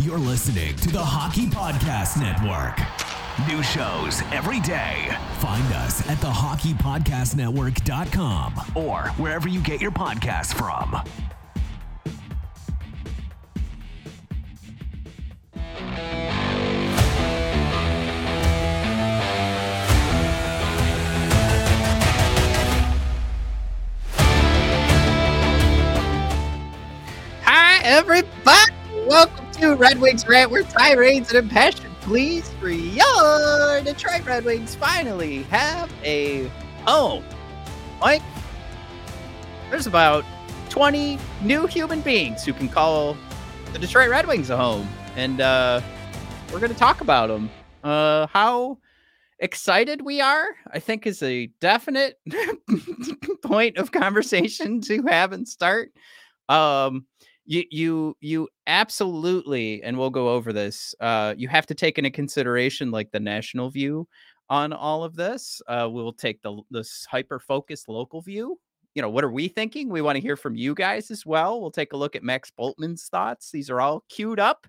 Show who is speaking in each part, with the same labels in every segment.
Speaker 1: You're listening to the Hockey Podcast Network. New shows every day. Find us at thehockeypodcastnetwork.com or wherever you get your podcasts from.
Speaker 2: Hi, everybody. Welcome to Red Wings Rant, where tirades and impassioned pleas for your Detroit Red Wings finally have a home. Mike, there's about 20 new human beings who can call the Detroit Red Wings a home, and uh, we're going to talk about them. Uh, how excited we are, I think, is a definite point of conversation to have and start. Um, you you you absolutely and we'll go over this uh you have to take into consideration like the national view on all of this uh we'll take the this hyper focused local view. You know what are we thinking? We want to hear from you guys as well. We'll take a look at max Bultman's thoughts. These are all queued up.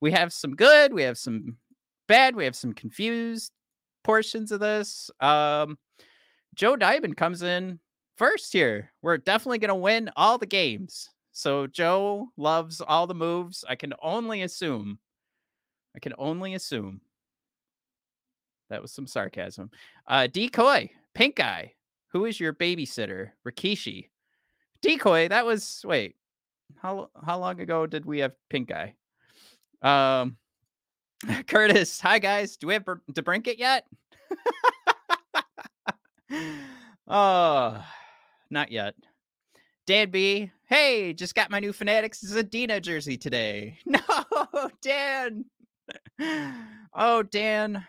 Speaker 2: We have some good we have some bad we have some confused portions of this. Um joe Dybin comes in first here. We're definitely going to win all the games so Joe loves all the moves. I can only assume. I can only assume. That was some sarcasm. Uh decoy, pink eye. Who is your babysitter? Rikishi. Decoy, that was wait. How how long ago did we have pink eye? Um Curtis, hi guys. Do we have DeBrincat yet? oh, not yet. Dan B, hey, just got my new Fanatics Zadina jersey today. No, Dan. Oh, Dan.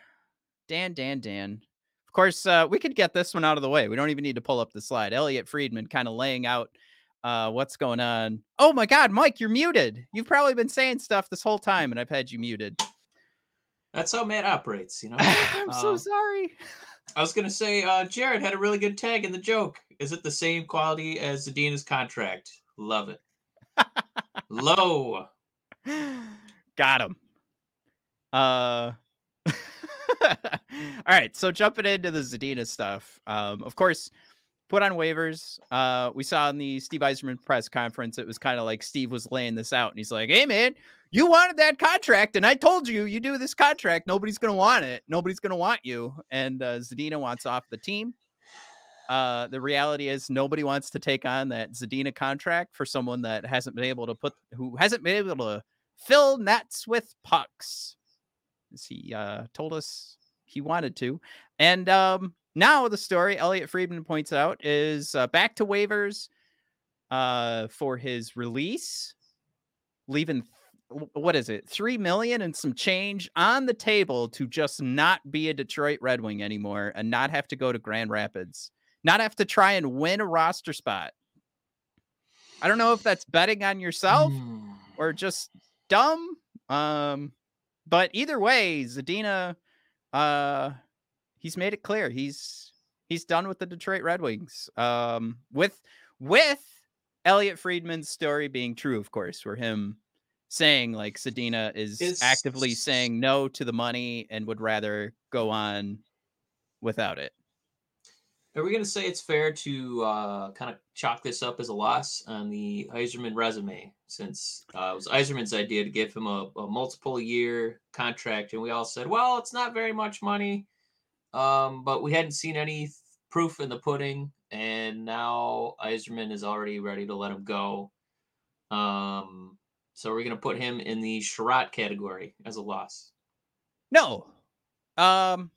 Speaker 2: Dan, Dan, Dan. Of course, uh, we could get this one out of the way. We don't even need to pull up the slide. Elliotte Friedman kind of laying out uh, what's going on. Oh my God, Mike, you're muted. You've probably been saying stuff this whole time, and I've had you muted.
Speaker 3: That's how Matt operates, you know.
Speaker 2: I'm so
Speaker 3: Um,
Speaker 2: sorry.
Speaker 3: I was gonna say, uh, Jared had a really good tag in the joke. Is it the same quality as Zadina's contract? Love it. Low.
Speaker 2: Got him. Uh All right, so jumping into the Zadina stuff. Um, of course, put on waivers. Uh, we saw in the Steve Yzerman press conference, it was kind of like Steve was laying this out, and he's like, "Hey, man, you wanted that contract, and I told you, you do this contract, nobody's gonna want it. Nobody's gonna want you." And uh, Zadina wants off the team. Uh, the reality is nobody wants to take on that Zadina contract for someone that hasn't been able to put, who hasn't been able to fill nets with pucks as he uh, told us he wanted to. And um, now the story Elliotte Friedman points out is uh, back to waivers uh, for his release, leaving th- what is it, three million and some change on the table to just not be a Detroit Red Wing anymore and not have to go to Grand Rapids, not have to try and win a roster spot. I don't know if that's betting on yourself or just dumb. Um, but either way, Zadina, uh, he's made it clear he's he's done with the Detroit Red Wings. Um, with with Elliotte Friedman's story being true, of course, where him saying like Zadina is
Speaker 3: Is-
Speaker 2: actively saying no to the money and would rather go on without it.
Speaker 3: Are we going to say it's fair to uh, kind of chalk this up as a loss on the Yzerman resume, since uh, it was Yzerman's idea to give him a, a, multiple year contract, and we all said, "Well, it's not very much money," um, but we hadn't seen any proof in the pudding, and now Yzerman is already ready to let him go. Um, so we're going to put him in the Chiarot category as a loss.
Speaker 2: No, um,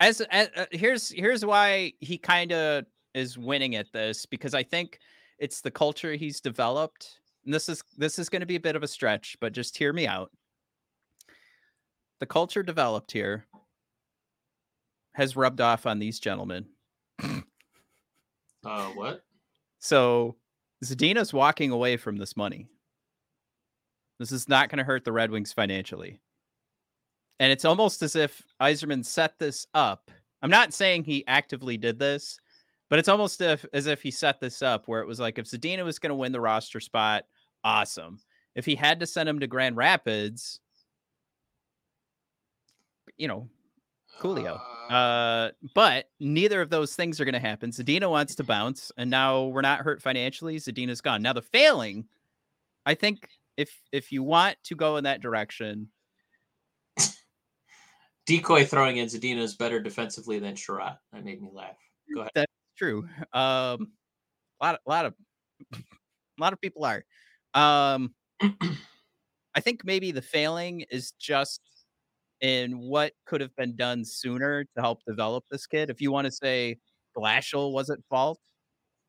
Speaker 2: as, as uh, here's here's why he kind of is winning at this because I think it's the culture he's developed. And this is this is going to be a bit of a stretch, but just hear me out. The culture developed here has rubbed off on these gentlemen.
Speaker 3: uh, what?
Speaker 2: So Zadina's walking away from this money. This is not going to hurt the Red Wings financially. And it's almost as if Yzerman set this up. I'm not saying he actively did this, but it's almost if, as if he set this up where it was like if Zadina was going to win the roster spot, awesome. If he had to send him to Grand Rapids, you know, Coolio. Uh, uh but neither of those things are going to happen. Zadina wants to bounce, and now we're not hurt financially. Zadina's gone. Now the failing, I think, if if you want to go in that direction,
Speaker 3: decoy throwing in Zadina is better defensively than Chiarot. That made me laugh. Go ahead.
Speaker 2: That's true. Um, a lot, a lot of, a lot of people are. Um, I think maybe the failing is just in what could have been done sooner to help develop this kid. If you want to say Blashill was at fault,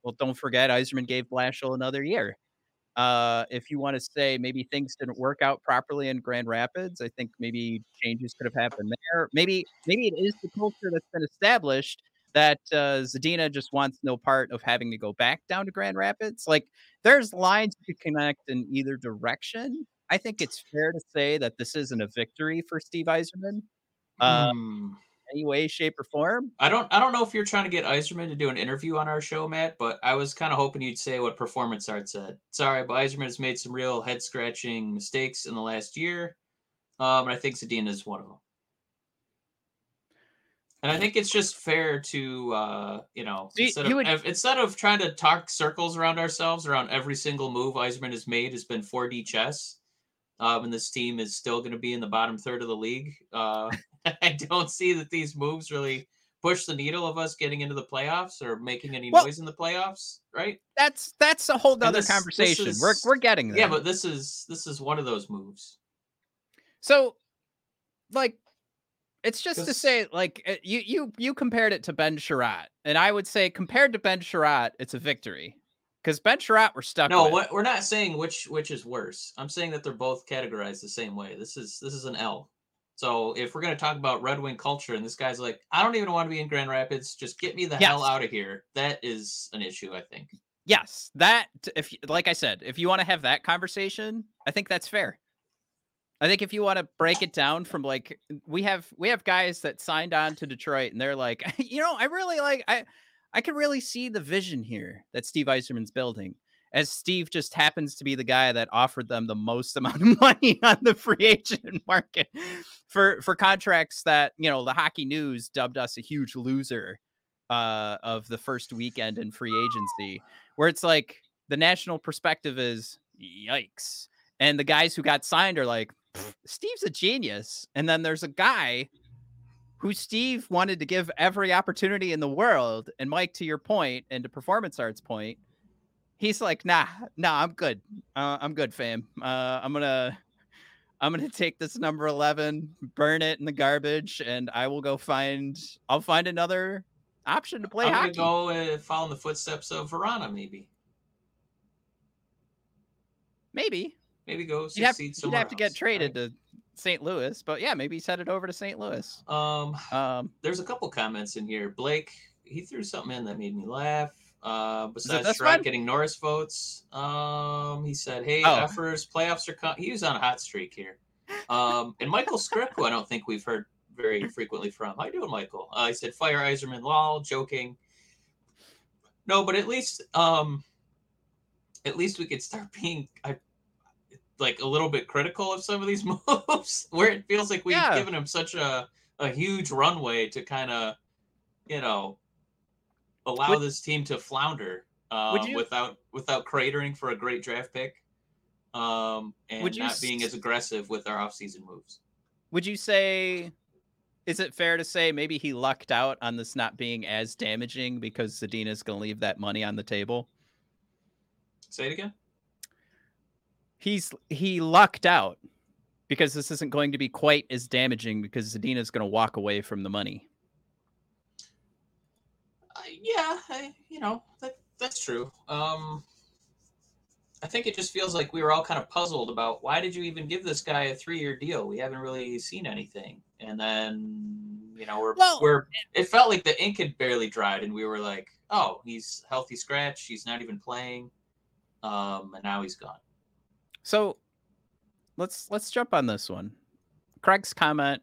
Speaker 2: well, don't forget Yzerman gave Blashill another year. Uh, if you want to say maybe things didn't work out properly in Grand Rapids, I think maybe changes could have happened there. Maybe maybe it is the culture that's been established that uh, Zadina just wants no part of having to go back down to Grand Rapids. Like there's lines to connect in either direction. I think it's fair to say that this isn't a victory for Steve Yzerman. Um, any way, shape, or form.
Speaker 3: I don't I don't know if you're trying to get Yzerman to do an interview on our show, Matt, but I was kind of hoping you'd say what performance art said. Sorry, but Yzerman has made some real head scratching mistakes in the last year. Um, and I think Zadina is one of them. And I think it's just fair to, uh, you know, instead, of, would... instead of trying to talk circles around ourselves around every single move Yzerman has made has been 4D chess, um, and this team is still going to be in the bottom third of the league. Uh, I don't see that these moves really push the needle of us getting into the playoffs or making any well, noise in the playoffs, right?
Speaker 2: That's that's a whole other conversation. Is, we're we're getting there.
Speaker 3: Yeah, but this is this is one of those moves.
Speaker 2: So, like, it's just to say, like, uh, you you you compared it to Ben Chiarot, and I would say compared to Ben Chiarot, it's a victory because Ben Chiarot we're stuck.
Speaker 3: No,
Speaker 2: with.
Speaker 3: we're not saying which which is worse. I'm saying that they're both categorized the same way. This is this is an L. So if we're gonna talk about Red Wing culture, and this guy's like, I don't even want to be in Grand Rapids. Just get me the yes. hell out of here. That is an issue, I think.
Speaker 2: Yes, that if like I said, if you want to have that conversation, I think that's fair. I think if you want to break it down from like we have we have guys that signed on to Detroit and they're like, you know, I really like I I can really see the vision here that Steve Yzerman's building as Steve just happens to be the guy that offered them the most amount of money on the free agent market for for contracts that you know the hockey news dubbed us a huge loser uh, of the first weekend in free agency where it's like the national perspective is yikes. And the guys who got signed are like steve's a genius. And then there's a guy who steve wanted to give every opportunity in the world and mike to your point and to performance arts point he's like, nah, nah, I'm good. Uh, I'm good, fam. Uh, I'm gonna, I'm gonna take this number eleven, burn it in the garbage, and I will go find. I'll find another option to play
Speaker 3: I'm
Speaker 2: hockey.
Speaker 3: gonna go and follow in the footsteps of Vrana, maybe.
Speaker 2: Maybe.
Speaker 3: Maybe go
Speaker 2: you'd have,
Speaker 3: you'd
Speaker 2: have to get traded right. to St. Louis, but yeah, maybe he's headed over to St. Louis.
Speaker 3: Um, um, there's a couple comments in here. Blake, he threw something in that made me laugh. Uh, besides Chiarot getting Norris votes, um, he said, "Hey, oh. effers, playoffs are coming." He was on a hot streak here. Um, and Michael Scripp, who I don't think we've heard very frequently from. How you doing, Michael? Uh, he said, "Fire Yzerman, lol, joking." No, but at least, um, at least we could start being, I, like a little bit critical of some of these moves, where it feels like we've yeah. given him such a a huge runway to kind of, you know, allow would, this team to flounder um, you, without without cratering for a great draft pick um, and not being as aggressive with our offseason moves.
Speaker 2: Would you say is it fair to say maybe he lucked out on this not being as damaging because Zadina's going to leave that money on the table?
Speaker 3: Say it again.
Speaker 2: He's he lucked out because this isn't going to be quite as damaging because Zadina's going to walk away from the money.
Speaker 3: Uh, yeah, I, you know that that's true. Um, I think it just feels like we were all kind of puzzled about why did you even give this guy a three-year deal? We haven't really seen anything, and then you know we're well, we're it felt like the ink had barely dried, and we were like, oh, he's healthy scratch. He's not even playing, um, and now he's gone.
Speaker 2: So let's let's jump on this one. Craig's comment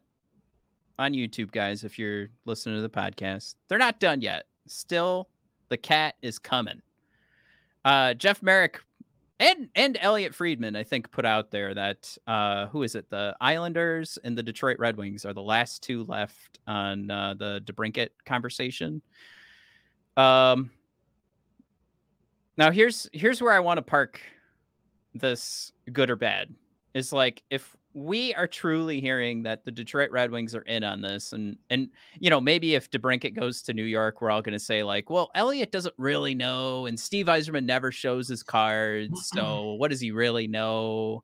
Speaker 2: on YouTube, guys. If you're listening to the podcast, they're not done yet. Still, the cat is coming. Uh, Jeff Marek and and Elliotte Friedman, I think, put out there that uh, who is it? The Islanders and the Detroit Red Wings are the last two left on uh, the DeBrincat conversation. Um, now here's here's where I want to park this good or bad. Is like if we are truly hearing that the Detroit Red Wings are in on this, and and you know maybe if DeBrincat goes to New York, we're all going to say like, well, Elliotte doesn't really know, and Steve Yzerman never shows his cards, so what does he really know?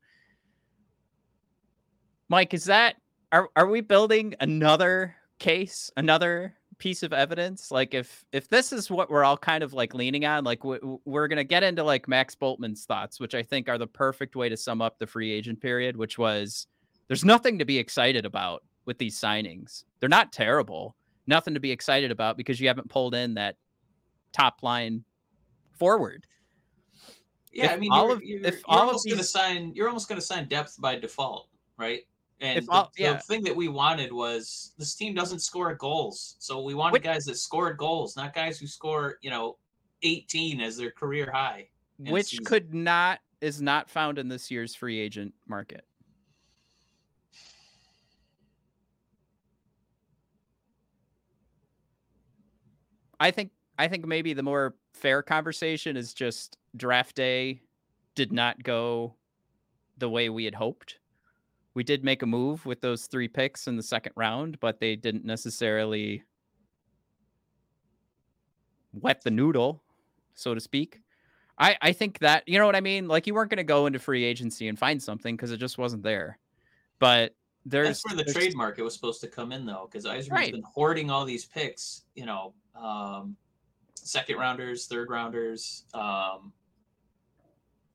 Speaker 2: Mike, is that are are we building another case, another piece of evidence like if if this is what we're all kind of like leaning on like we're going to get into like max Bultman's thoughts which i think are the perfect way to sum up the free agent period which was there's nothing to be excited about with these signings. They're not terrible. Nothing to be excited about because you haven't pulled in that top line forward.
Speaker 3: Yeah if i mean all you're, of, you're, if you're all almost these... going to sign you're almost going to sign depth by default right and the, yeah. the, thing that we wanted was this team doesn't score goals. So we wanted guys that scored goals, not guys who score, you know, 18 as their career high.
Speaker 2: Which could not is not found in this year's free agent market. I think I think maybe the more fair conversation is just draft day did not go the way we had hoped we did make a move with those three picks in the second round, but they didn't necessarily wet the noodle, so to speak. I, I think that you know what I mean. Like you weren't going to go into free agency and find something because it just wasn't there. But there's
Speaker 3: that's where the
Speaker 2: there's...
Speaker 3: trade market was supposed to come in though, because Yzerman's right. been hoarding all these picks. You know, um, second rounders, third rounders, um,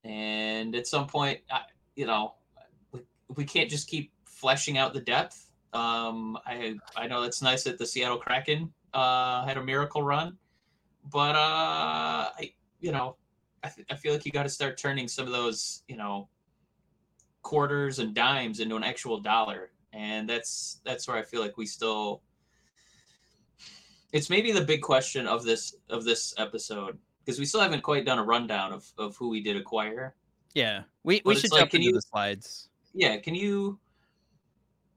Speaker 3: and at some point, I, you know, we can't just keep fleshing out the depth. Um, I I know that's nice that the Seattle Kraken uh, had a miracle run, but uh, I you know I, th- I feel like you got to start turning some of those you know quarters and dimes into an actual dollar, and that's that's where I feel like we still. It's maybe the big question of this of this episode because we still haven't quite done a rundown of, of who we did acquire.
Speaker 2: Yeah, we, we should like, jump into you, the slides
Speaker 3: yeah, can you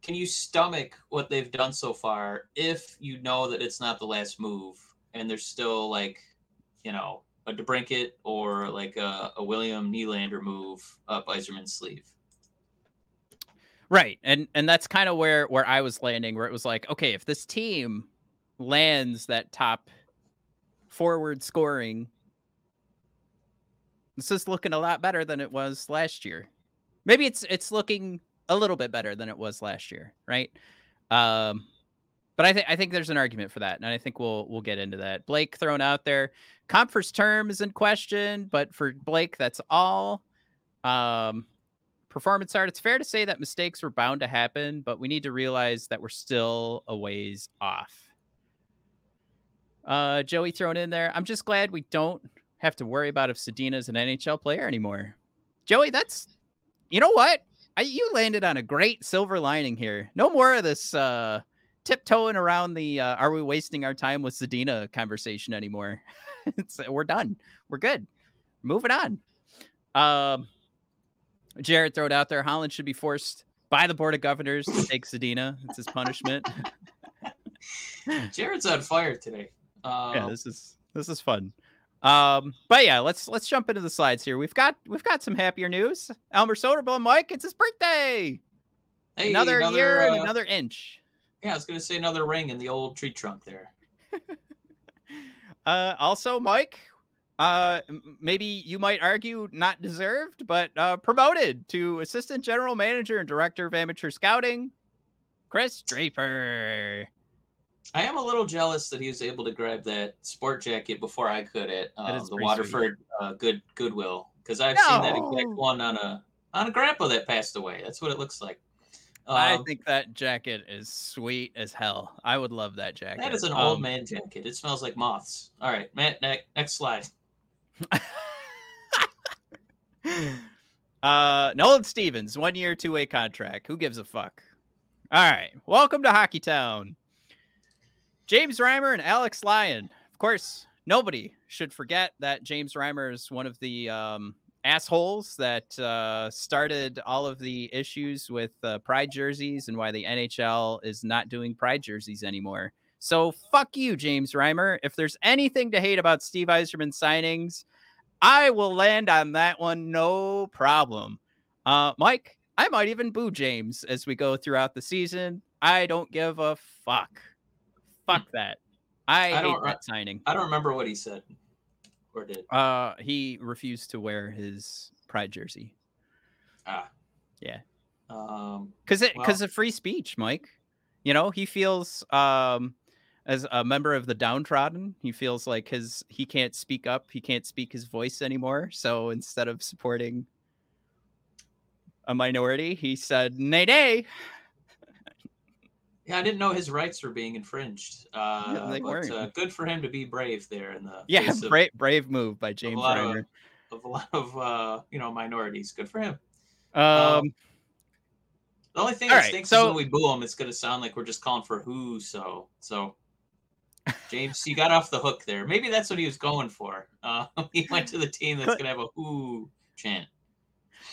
Speaker 3: can you stomach what they've done so far if you know that it's not the last move and there's still like, you know, a DeBrincat or like a, a William Nylander move up Yzerman's sleeve?
Speaker 2: Right. And and that's kind of where where I was landing where it was like, okay, if this team lands that top forward scoring this is looking a lot better than it was last year maybe it's it's looking a little bit better than it was last year, right? Um, but I think I think there's an argument for that, and I think we'll we'll get into that. Blake thrown out there, Compher's term is in question, but for Blake, that's all. Um, performance art. It's fair to say that mistakes were bound to happen, but we need to realize that we're still a ways off. Uh, Joey thrown in there. I'm just glad we don't have to worry about if Zadina's an NHL player anymore. Joey, that's you know what? I, you landed on a great silver lining here. No more of this uh, tiptoeing around the uh, "Are we wasting our time with Zadina?" conversation anymore. it's, we're done. We're good. Moving on. Um, Jared throw it out there. Holland should be forced by the board of governors to take Zadina. It's his punishment.
Speaker 3: Jared's on fire today.
Speaker 2: Um, yeah, this is This is fun. Um, but yeah, let's let's jump into the slides here. We've got we've got some happier news. Elmer Soderblom, Mike, it's his birthday. Hey, another, another year uh, and another inch.
Speaker 3: Yeah, I was gonna say another ring in the old tree trunk there.
Speaker 2: uh, also, Mike, uh, maybe you might argue not deserved, but uh, promoted to assistant general manager and director of amateur scouting, Kris Draper.
Speaker 3: I am a little jealous that he was able to grab that sport jacket before I could at uh, the Waterford uh, Good Goodwill because I've no. seen that exact one on a on a grandpa that passed away. That's what it looks like.
Speaker 2: Um, I think that jacket is sweet as hell. I would love that jacket.
Speaker 3: That is an um, old man jacket. It smells like moths. All right, Matt. Next, next slide.
Speaker 2: uh, Nolan Stevens, one year, two way contract. Who gives a fuck? All right, welcome to Hockey Town. James Reimer and Alex Lyon. Of course, nobody should forget that James Reimer is one of the um, assholes that uh, started all of the issues with uh, pride jerseys and why the NHL is not doing pride jerseys anymore. So fuck you, James Reimer. If there's anything to hate about Steve Yzerman signings, I will land on that one no problem. Uh, Mike, I might even boo James as we go throughout the season. I don't give a fuck. Fuck that. I, I hate that signing.
Speaker 3: I don't remember what he said or did.
Speaker 2: Uh, he refused to wear his pride jersey.
Speaker 3: Ah,
Speaker 2: yeah. Um, because it because well, of free speech, Mike. You know, he feels um as a member of the downtrodden, he feels like his he can't speak up, he can't speak his voice anymore. So instead of supporting a minority, he said, "Nay, nay,
Speaker 3: yeah, I didn't know his rights were being infringed. Uh, yeah, they but, uh, good for him to be brave there in the
Speaker 2: yeah, brave, of, brave move by James Reimer.
Speaker 3: Of, of, a lot of uh, you know minorities. Good for him.
Speaker 2: Um, um
Speaker 3: the only thing that right, stinks so, is when we boo him, it's going to sound like we're just calling for who. So so. James, you got off the hook there. Maybe that's what he was going for. Uh, he went to the team that's going to have a who chant.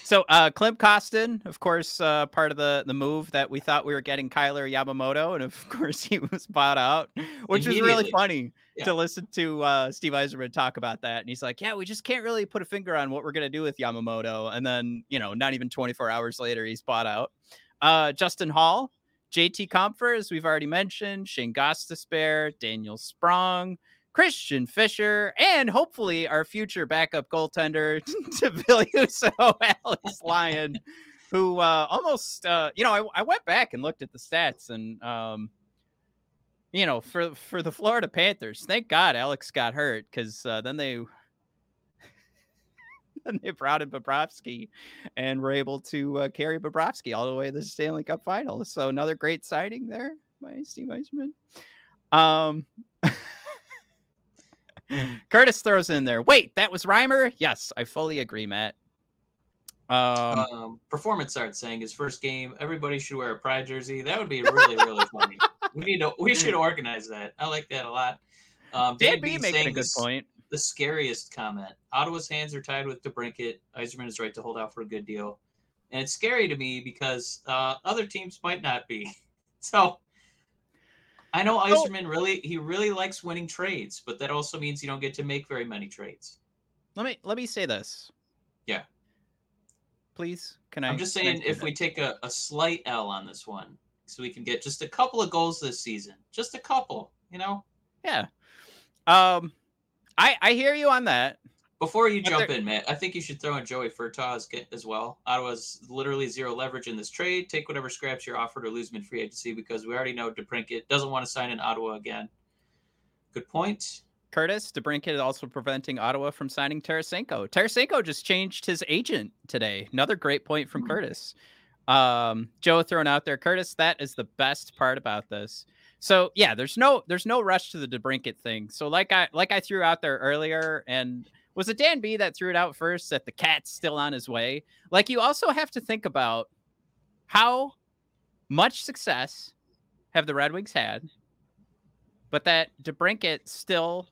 Speaker 2: So uh Klim Kostin, of course, uh, part of the the move that we thought we were getting Kailer Yamamoto, and of course he was bought out, which was really funny yeah. to listen to uh, Steve Yzerman talk about that. And he's like, "Yeah, we just can't really put a finger on what we're gonna do with Yamamoto." And then you know, not even 24 hours later, he's bought out. Uh, Justin Holl, JT Compher, as we've already mentioned, Shayne Gostisbehere, Daniel Sprong. Christian Fischer, and hopefully our future backup goaltender to Ville Husso Alex Lyon, who uh, almost, uh, you know, I, I, went back and looked at the stats, and um, you know, for for the Florida Panthers, thank God Alex got hurt because uh, then they. then they brought in Bobrovsky and were able to uh, carry Bobrovsky all the way to the Stanley Cup Finals. So another great signing there by Steve Yzerman. Um, Curtis throws in there. Wait, that was Reimer? Yes, I fully agree, Matt.
Speaker 3: Um, um, performance art saying his first game, everybody should wear a pride jersey. That would be really, really funny. We need to we should organize that. I like that a lot. Um,
Speaker 2: Dan, Dan B making a good this, point.
Speaker 3: The scariest comment. Ottawa's hands are tied with DeBrincat. Yzerman is right to hold out for a good deal. And it's scary to me because uh, other teams might not be. So I know Yzerman really he really likes winning trades, but that also means you don't get to make very many trades.
Speaker 2: Let me let me say this.
Speaker 3: Yeah.
Speaker 2: Please, can I?
Speaker 3: I'm just saying if that? we take a, a slight L on this one, so we can get just a couple of goals this season, just a couple, you know.
Speaker 2: Yeah. Um, I I hear you on that.
Speaker 3: Before you jump in, Matt, I think you should throw in Joey Furtaw as well. Ottawa's literally zero leverage in this trade. Take whatever scraps you're offered or lose them in free agency because we already know DeBrincat doesn't want to sign in Ottawa again. Good point.
Speaker 2: Curtis, DeBrincat is also preventing Ottawa from signing Tarasenko. Tarasenko just changed his agent today. Another great point from. Curtis. Um, Joe throwing out there, Curtis, that is the best part about this. So yeah, there's no there's no rush to the DeBrincat thing. So like I like I threw out there earlier, and was it Dan B that threw it out first that the cat's still on his way? Like you also have to think about how much success have the Red Wings had, but that DeBrincat still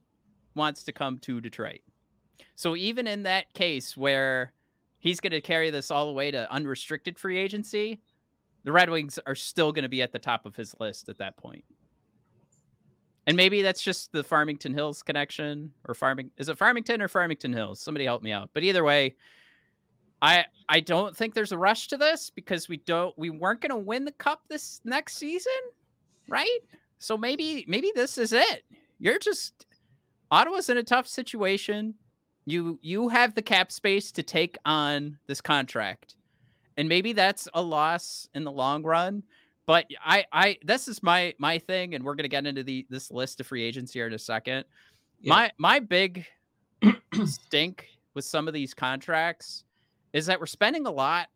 Speaker 2: wants to come to Detroit. So even in that case where he's going to carry this all the way to unrestricted free agency, the Red Wings are still going to be at the top of his list at that point. And maybe that's just the Farmington Hills connection or farming is it Farmington or Farmington Hills? Somebody help me out. But either way, I I don't think there's a rush to this because we don't we weren't going to win the cup this next season, right? So maybe maybe this is it. You're just Ottawa's in a tough situation. You you have the cap space to take on this contract. And maybe that's a loss in the long run but I, I, this is my my thing, and we're gonna get into the this list of free agents here in a second. Yeah. My my big stink with some of these contracts is that we're spending a lot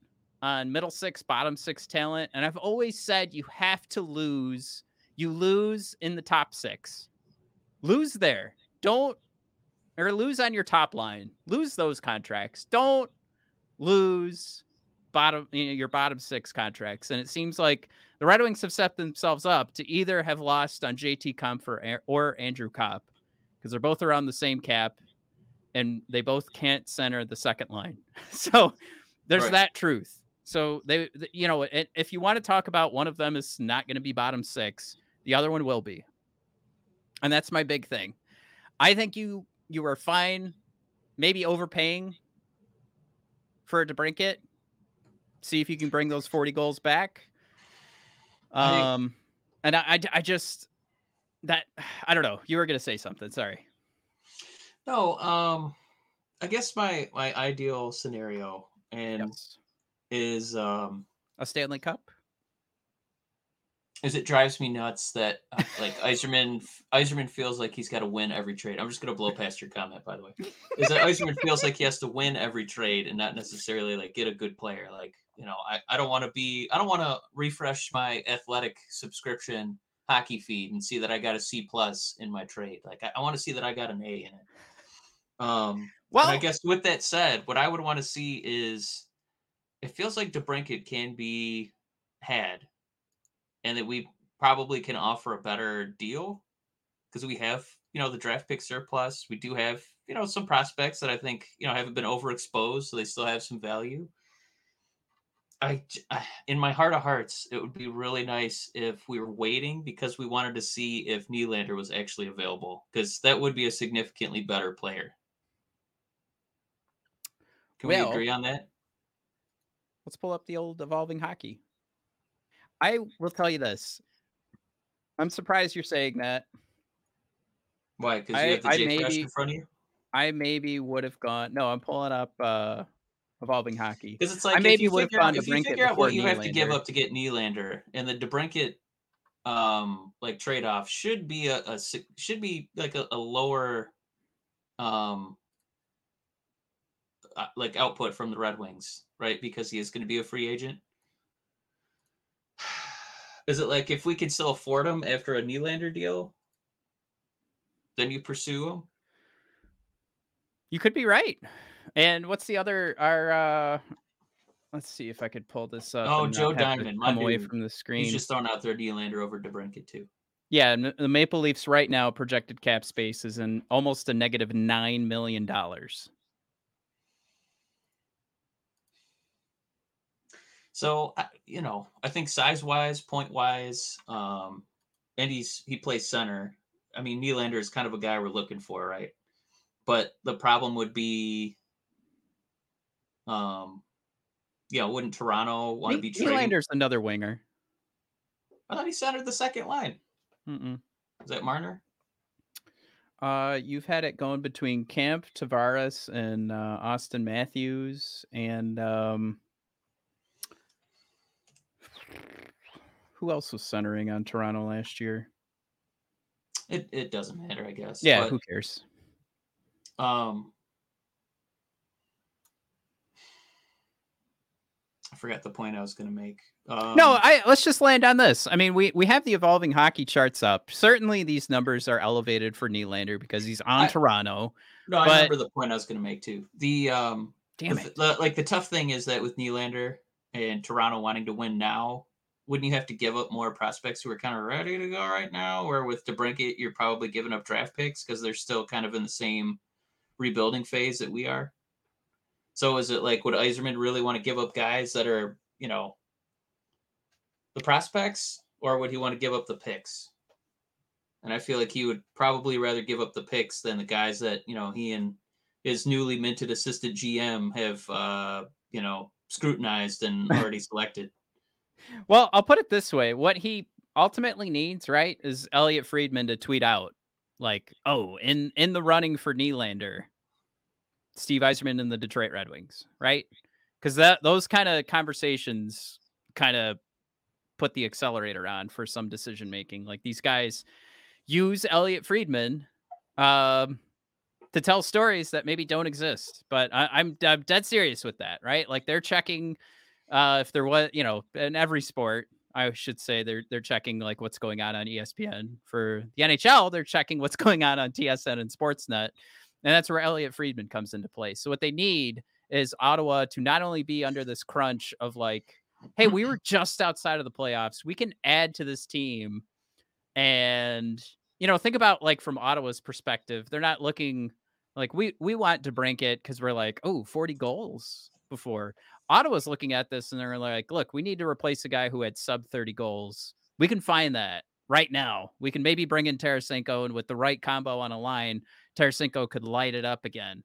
Speaker 2: on middle six, bottom six talent, and I've always said you have to lose. You lose in the top six, lose there. Don't or lose on your top line. Lose those contracts. Don't lose bottom you know, your bottom six contracts. And it seems like the Red Wings have set themselves up to either have lost on JT Compher or Andrew Copp because they're both around the same cap and they both can't center the second line. So there's right. that truth. So they, you know, if you want to talk about one of them is not going to be bottom six, the other one will be, and that's my big thing. I think you you are fine, maybe overpaying for DeBrincat see if you can bring those 40 goals back. Um, and I, I, I just that I don't know. You were gonna say something. Sorry.
Speaker 3: No. Um, I guess my my ideal scenario and yes. is um
Speaker 2: a Stanley Cup
Speaker 3: is it drives me nuts that uh, like Yzerman Yzerman feels like he's got to win every trade. I'm just gonna blow past your comment, by the way. Is that Yzerman feels like he has to win every trade and not necessarily like get a good player. Like you know, I, I don't want to be I don't want to refresh my athletic subscription hockey feed and see that I got a C plus in my trade. Like I, I want to see that I got an A in it. Um, well, I guess with that said, what I would want to see is it feels like DeBrincat can be had and that we probably can offer a better deal because we have you know the draft pick surplus. We do have you know some prospects that I think you know haven't been overexposed, so they still have some value. I, in my heart of hearts, it would be really nice if we were waiting because we wanted to see if Nylander was actually available because that would be a significantly better player. Can well, we agree on that?
Speaker 2: Let's pull up the old evolving hockey. I will tell you this. I'm surprised you're saying that.
Speaker 3: Why? Because you have the I J maybe, in front of you.
Speaker 2: I maybe would have gone. No, I'm pulling up uh evolving hockey.
Speaker 3: Because it's like I maybe would have gone to If figure out what you Nylander. have to give up to get Nylander, and the DeBrincat um like trade off should be a, a should be like a, a lower um uh, like output from the Red Wings, right? Because he is going to be a free agent. Is it like if we can still afford him after a Nylander deal, then you pursue him?
Speaker 2: You could be right. And what's the other? Our uh let's see if I could pull this up.
Speaker 3: Oh, Joe Diamond,
Speaker 2: come away from the screen.
Speaker 3: He's just throwing out there Nylander over DeBrincat too.
Speaker 2: Yeah, the Maple Leafs right now projected cap space is in almost a negative nine million dollars.
Speaker 3: So you know, I think size wise, point wise, um, and he's he plays center. I mean, Nylander is kind of a guy we're looking for, right? But the problem would be, um, yeah, wouldn't Toronto want to be trading?
Speaker 2: Nylander's another winger.
Speaker 3: I thought he centered the second line. Mm-mm. Is that Marner?
Speaker 2: Uh, you've had it going between Kampf, Tavares, and uh, Auston Matthews, and um, who else was centering on Toronto last year?
Speaker 3: It it doesn't matter, I guess.
Speaker 2: Yeah, but, who cares?
Speaker 3: Um, I forgot the point I was going to make. Um,
Speaker 2: no, I let's just land on this. I mean, we we have the evolving hockey charts up. Certainly, these numbers are elevated for Nylander because he's on I, Toronto.
Speaker 3: No, but... I remember the point I was going to make too. The um, damn it, the, like the tough thing is that with Nylander and Toronto wanting to win now, wouldn't you have to give up more prospects who are kind of ready to go right now? Or with DeBrincat, you're probably giving up draft picks because they're still kind of in the same rebuilding phase that we are. So is it like would Yzerman really want to give up guys that are, you know, the prospects, or would he want to give up the picks? and I feel like he would probably rather give up the picks than the guys that you know he and his newly minted assistant GM have uh, you know scrutinized and already selected.
Speaker 2: Well, I'll put it this way: what he ultimately needs, right, is Elliotte Friedman to tweet out like, "Oh, in in the running for Nylander, Steve Yzerman and the Detroit Red Wings," right? Because that those kind of conversations kind of put the accelerator on for some decision making. Like these guys use Elliotte Friedman um, to tell stories that maybe don't exist. But I, I'm I'm dead serious with that, right? Like they're checking uh, if there was, you know, in every sport, I should say they're they're checking like what's going on on ESPN. For the NHL, they're checking what's going on on TSN and Sportsnet, and that's where Elliotte Friedman comes into play. So what they need is Ottawa to not only be under this crunch of like, hey, we were mm-hmm. just outside of the playoffs, we can add to this team, and you know, think about like from Ottawa's perspective, they're not looking like we we want to brink it because we're like, oh, 40 goals before. Ottawa's looking at this and they're like, look, we need to replace a guy who had sub 30 goals. We can find that right now. We can maybe bring in Tarasenko, and with the right combo on a line, Tarasenko could light it up again.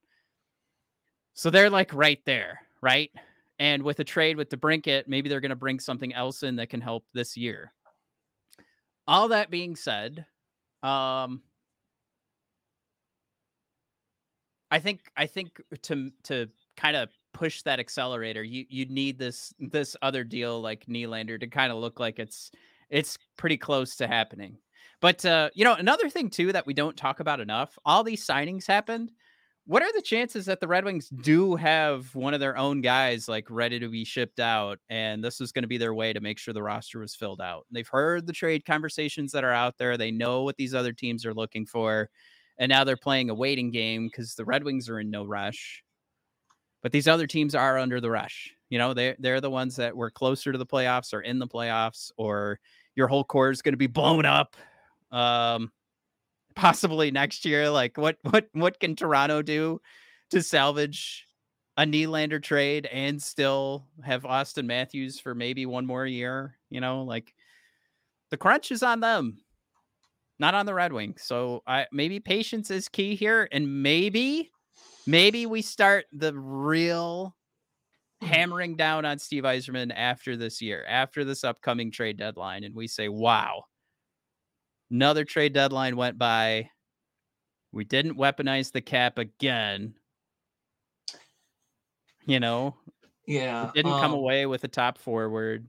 Speaker 2: So they're like right there, right? And with a trade with DeBrincat, maybe they're going to bring something else in that can help this year. All that being said, um, I think I think to to kind of push that accelerator, you you need this this other deal like Nylander to kind of look like it's it's pretty close to happening. But uh, you know, another thing too that we don't talk about enough, all these signings happened. What are the chances that the Red Wings do have one of their own guys like ready to be shipped out and this is going to be their way to make sure the roster was filled out? They've heard the trade conversations that are out there. They know what these other teams are looking for. And now they're playing a waiting game because the Red Wings are in no rush but these other teams are under the rush. You know, they they're the ones that were closer to the playoffs or in the playoffs, or your whole core is going to be blown up. Um, possibly next year. Like, what what what can Toronto do to salvage a Nylander trade and still have Auston Matthews for maybe one more year? You know, like the crunch is on them, not on the Red Wings. So I maybe patience is key here, and maybe maybe we start the real hammering down on Steve Yzerman after this year, after this upcoming trade deadline, and we say, wow, another trade deadline went by. We didn't weaponize the cap again. You know,
Speaker 3: yeah,
Speaker 2: we didn't um, come away with a top forward.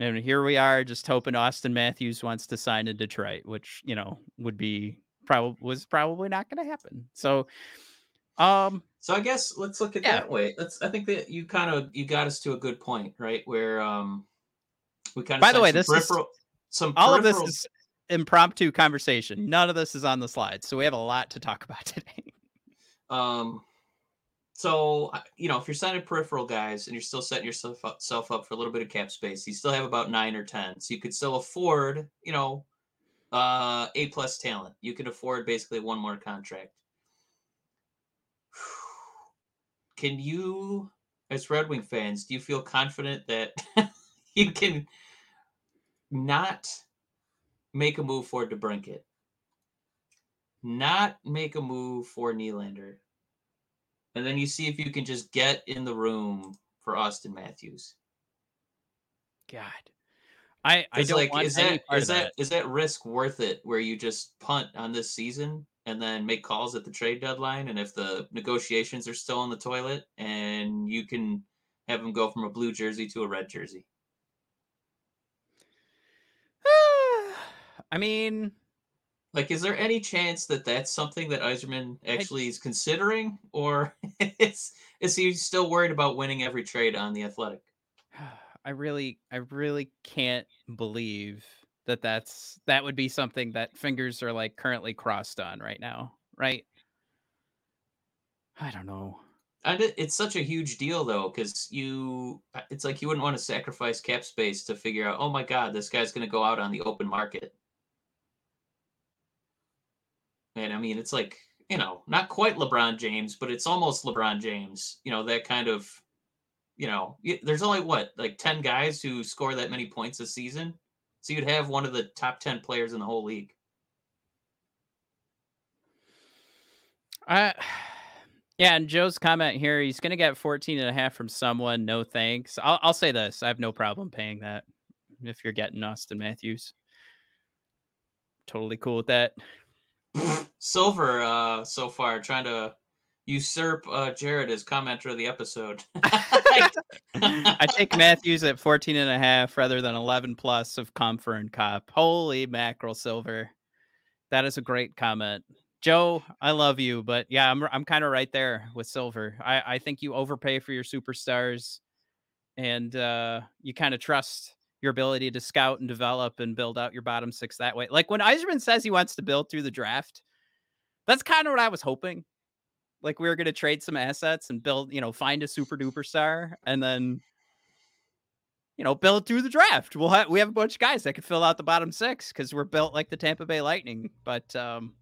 Speaker 2: And here we are, just hoping Auston Matthews wants to sign in Detroit, which you know would be probably was probably not going to happen. So, um,
Speaker 3: so I guess let's look at yeah. that way. Let's. I think that you kind of you got us to a good point, right? Where um, we kind of.
Speaker 2: By the way, this is some all of this is impromptu conversation. None of this is on the slides, so we have a lot to talk about today.
Speaker 3: Um, so you know, if you're signing peripheral guys and you're still setting yourself up, self up for a little bit of cap space, you still have about nine or ten, so you could still afford, you know, uh, A plus talent. You can afford basically one more contract. Can you, as Red Wing fans, do you feel confident that you can not make a move for DeBrincat, not make a move for Nylander, and then you see if you can just get in the room for Auston Matthews?
Speaker 2: God. I, I don't
Speaker 3: like,
Speaker 2: want
Speaker 3: is
Speaker 2: that
Speaker 3: is that, that. is that risk worth it where you just punt on this season and then make calls at the trade deadline? And if the negotiations are still on the toilet and you can have them go from a blue jersey to a red jersey
Speaker 2: I mean
Speaker 3: like is there any chance that that's something that Yzerman actually I, is considering or is is he still worried about winning every trade on the athletic
Speaker 2: I really, I really can't believe that that's that would be something that fingers are like currently crossed on right now, right? I don't know.
Speaker 3: And it, it's such a huge deal though, because you, it's like you wouldn't want to sacrifice cap space to figure out, oh my god, this guy's going to go out on the open market. And I mean, it's like you know, not quite LeBron James, but it's almost LeBron James. You know, that kind of you know, there's only what like 10 guys who score that many points a season. So you'd have one of the top 10 players in the whole league.
Speaker 2: Uh, yeah, and Joe's comment here, he's going to get 14 and a half from someone. No thanks. I'll, I'll say this. I have no problem paying that if you're getting Auston Matthews. Totally cool with that.
Speaker 3: Silver, uh, so far, trying to usurp uh, Jared as commenter of the episode.
Speaker 2: I take Matthews at 14 and a half rather than 11 plus of Compher and Copp. Holy mackerel, Silver. That is a great comment. Joe, I love you, but yeah, I'm I'm kind of right there with Silver. I, I think you overpay for your superstars and uh, you kind of trust your ability to scout and develop and build out your bottom six that way. Like when Yzerman says he wants to build through the draft, that's kind of what I was hoping. Like we were going to trade some assets and build, you know, find a super duper star and then, you know, build through the draft. We'll have we have a bunch of guys that could fill out the bottom six because we're built like the Tampa Bay Lightning. But um,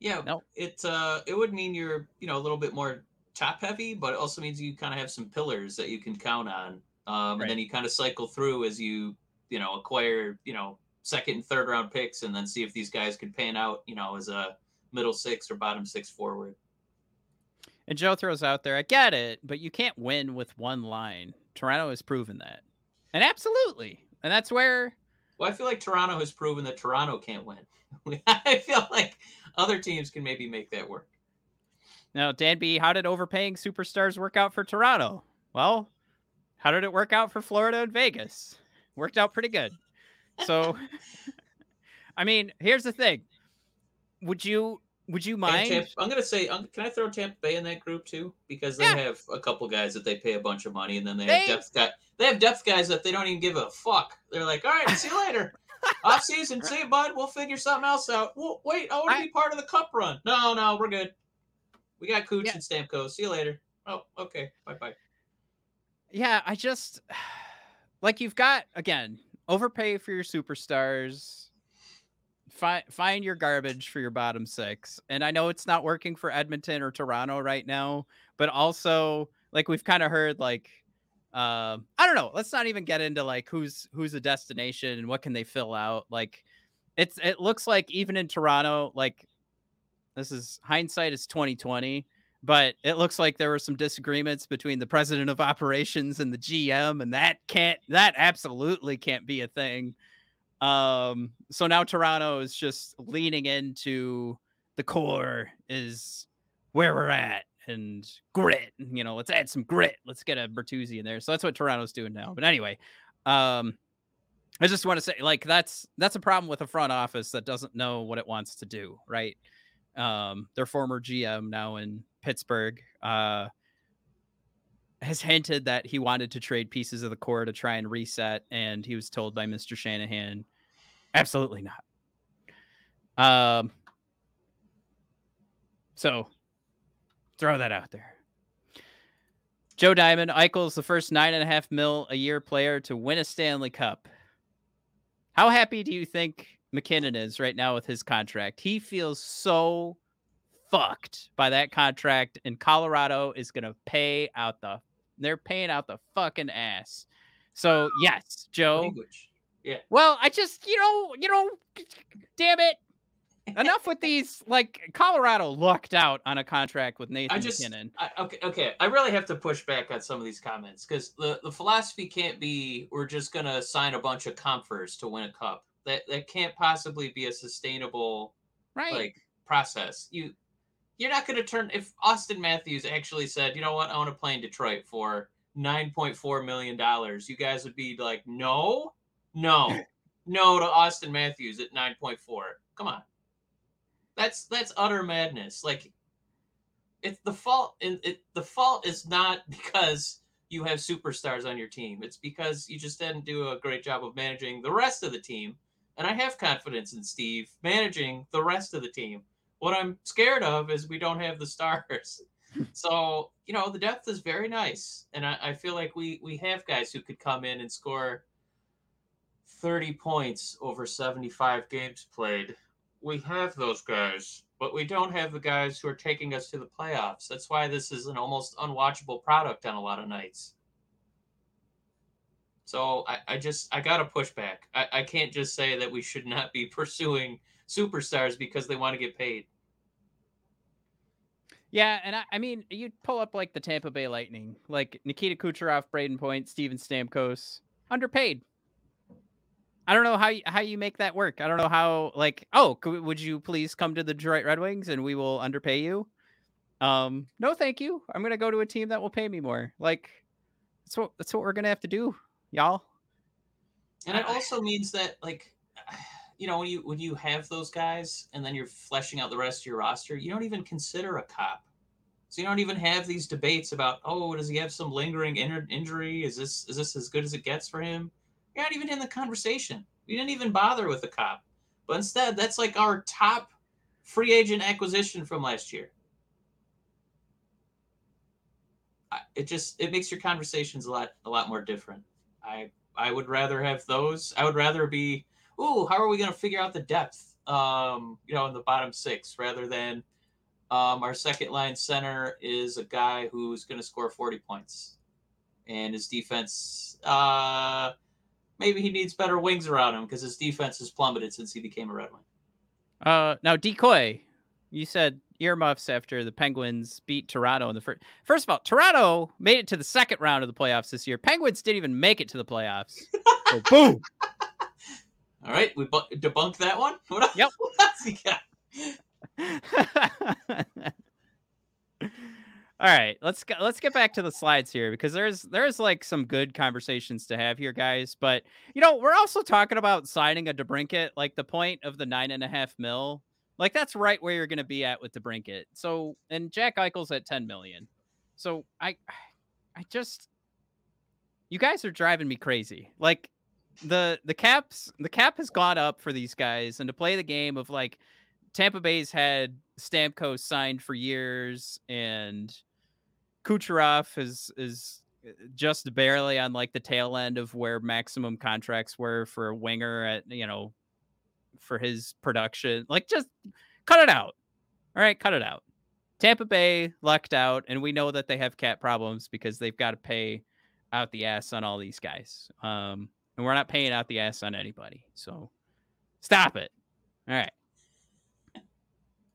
Speaker 3: yeah, no. it uh, it would mean you're you know a little bit more top heavy, but it also means you kind of have some pillars that you can count on, um, right. and then you kind of cycle through as you you know acquire you know second and third round picks, and then see if these guys could pan out you know as a middle six or bottom six forward.
Speaker 2: And Joe throws out there, I get it, but you can't win with one line. Toronto has proven that, and absolutely, and that's where.
Speaker 3: Well, I feel like Toronto has proven that Toronto can't win. I feel like other teams can maybe make that work.
Speaker 2: Now, Dan B, how did overpaying superstars work out for Toronto? Well, how did it work out for Florida and Vegas? Worked out pretty good. So, I mean, here's the thing: would you would you mind?
Speaker 3: Tampa, I'm gonna say, um, can I throw Tampa Bay in that group too? Because they yeah. have a couple guys that they pay a bunch of money, and then they, they have depth guys. They have depth guys that they don't even give a fuck. They're like, all right, see you later. Off season, see you, bud. We'll figure something else out. Well, wait, I want to be part of the cup run. No, no, we're good. We got Cooch yeah. and Stamkos. See you later. Oh, okay. Bye bye.
Speaker 2: Yeah, I just like you've got again overpay for your superstars. Find find your garbage for your bottom six, and I know it's not working for Edmonton or Toronto right now, but also like we've kind of heard like um, I don't know. Let's not even get into like who's who's a destination and what can they fill out. Like it's it looks like even in Toronto, like this is hindsight is 2020, but it looks like there were some disagreements between the president of operations and the GM, and that can't that absolutely can't be a thing. Um, so now Toronto is just leaning into the core is where we're at and grit. You know, let's add some grit. Let's get a Bertuzzi in there. So that's what Toronto's doing now. But anyway, um, I just want to say, like, that's that's a problem with a front office that doesn't know what it wants to do, right? Um, their former GM now in Pittsburgh uh, has hinted that he wanted to trade pieces of the core to try and reset, and he was told by Mr. Shanahan, absolutely not. Um, so Throw that out there. Joe Diamond, Eichel's the first nine and a half mil a year player to win a Stanley Cup. How happy do you think MacKinnon is right now with his contract? He feels so fucked by that contract, and Colorado is going to pay out the. They're paying out the fucking ass. So yes, Joe.
Speaker 3: Language. Yeah.
Speaker 2: Well, I just you know you know, damn it, enough with these. Like Colorado lucked out on a contract with Nathan I just, MacKinnon.
Speaker 3: I, okay, okay. I really have to push back on some of these comments because the, the philosophy can't be we're just gonna sign a bunch of Compher's to win a cup. That that can't possibly be a sustainable right. like process. You you're not gonna turn if Auston Matthews actually said, you know what, I want to play in Detroit for nine point four million dollars. You guys would be like, no, no, no to Auston Matthews at nine point four. Come on. That's that's utter madness. Like it's the fault and it the fault is not because you have superstars on your team. It's because you just didn't do a great job of managing the rest of the team. And I have confidence in Steve managing the rest of the team. What I'm scared of is we don't have the stars. so, you know, the depth is very nice. And I, I feel like we we have guys who could come in and score 30 points over 75 games played we have those guys, but we don't have the guys who are taking us to the playoffs. That's why this is an almost unwatchable product on a lot of nights. So I, I just I gotta push back. I, I can't just say that we should not be pursuing superstars because they want to get paid.
Speaker 2: Yeah, and I, I mean, you pull up like the Tampa Bay Lightning, like Nikita Kucherov, Brayden Point, Steven Stamkos, underpaid. I don't know how you, how you make that work. I don't know how like oh could, would you please come to the Detroit Red Wings and we will underpay you? Um, no, thank you. I'm gonna go to a team that will pay me more. Like that's what that's what we're gonna have to do, y'all.
Speaker 3: And it also means that like you know when you when you have those guys and then you're fleshing out the rest of your roster, you don't even consider a Copp. So you don't even have these debates about oh does he have some lingering in- injury? Is this is this as good as it gets for him? You're not even in the conversation. We didn't even bother with the Copp. But instead, that's like our top free agent acquisition from last year. It just it makes your conversations a lot a lot more different. I I would rather have those. I would rather be, ooh, how are we going to figure out the depth? Um, you know, in the bottom six, rather than um, our second line center is a guy who's going to score forty points, and his defense. Uh, maybe he needs better wings around him because his defense has plummeted since he became a Red Wing.
Speaker 2: Uh, now decoy, you said earmuffs after the Penguins beat Toronto in the first. First of all, Toronto made it to the second round of the playoffs this year. Penguins didn't even make it to the playoffs. so boom.
Speaker 3: All right, we bu- debunked that one. What
Speaker 2: yep. All right, let's get let's get back to the slides here because there's there's like some good conversations to have here, guys. But you know, we're also talking about signing a DeBrincat, Like the point of the nine and a half mil, like that's right where you're going to be at with DeBrincat. So and Jack Eichel's at ten million. So I, I just, you guys are driving me crazy. Like the the caps the cap has gone up for these guys, and to play the game of like Tampa Bay's had Stamkos signed for years, and Kucherov is is uh, just barely on like the tail end of where maximum contracts were for a winger at you know for his production. Like just cut it out. All right, cut it out. Tampa Bay lucked out, and we know that they have cap problems because they've got to pay out the ass on all these guys. Um, and we're not paying out the ass on anybody. So stop it. All right.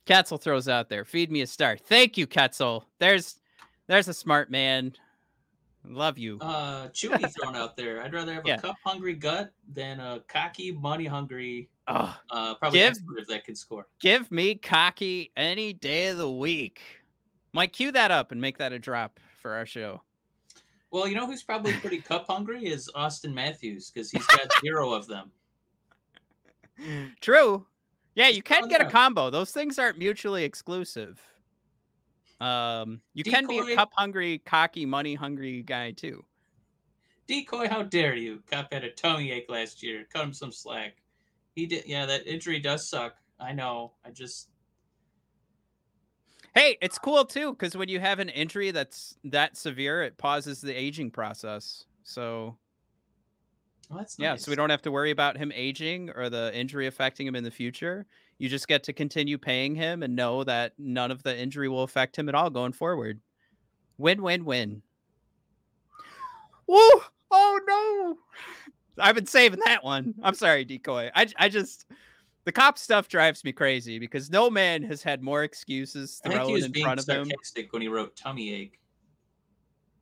Speaker 2: Ketzel throws out there. Feed me a star. Thank you, Ketzel. There's there's a smart man. Love you.
Speaker 3: Uh Chewy thrown out there. I'd rather have yeah. a cup hungry gut than a cocky, money hungry
Speaker 2: oh,
Speaker 3: uh probably give, that can score.
Speaker 2: Give me cocky any day of the week. Might cue that up and make that a drop for our show.
Speaker 3: Well, you know who's probably pretty cup hungry is Auston Matthews because he's got zero of them.
Speaker 2: True. Yeah, you can get a combo. Those things aren't mutually exclusive. Um, you Decoy. can be a cup hungry, cocky, money hungry guy too.
Speaker 3: Decoy, how dare you? Copp had a tummy ache last year. Cut him some slack. He did. Yeah, that injury does suck. I know. I just.
Speaker 2: Hey, it's cool too because when you have an injury that's that severe, it pauses the aging process. So
Speaker 3: Oh, that's
Speaker 2: yeah, so we don't have to worry about him aging or the injury affecting him in the future. You just get to continue paying him and know that none of the injury will affect him at all going forward. Win, win, win. Woo! Oh no! I've been saving that one. I'm sorry, decoy. I, I just the Copp stuff drives me crazy because no man has had more excuses thrown in front of him.
Speaker 3: when he wrote tummy ache.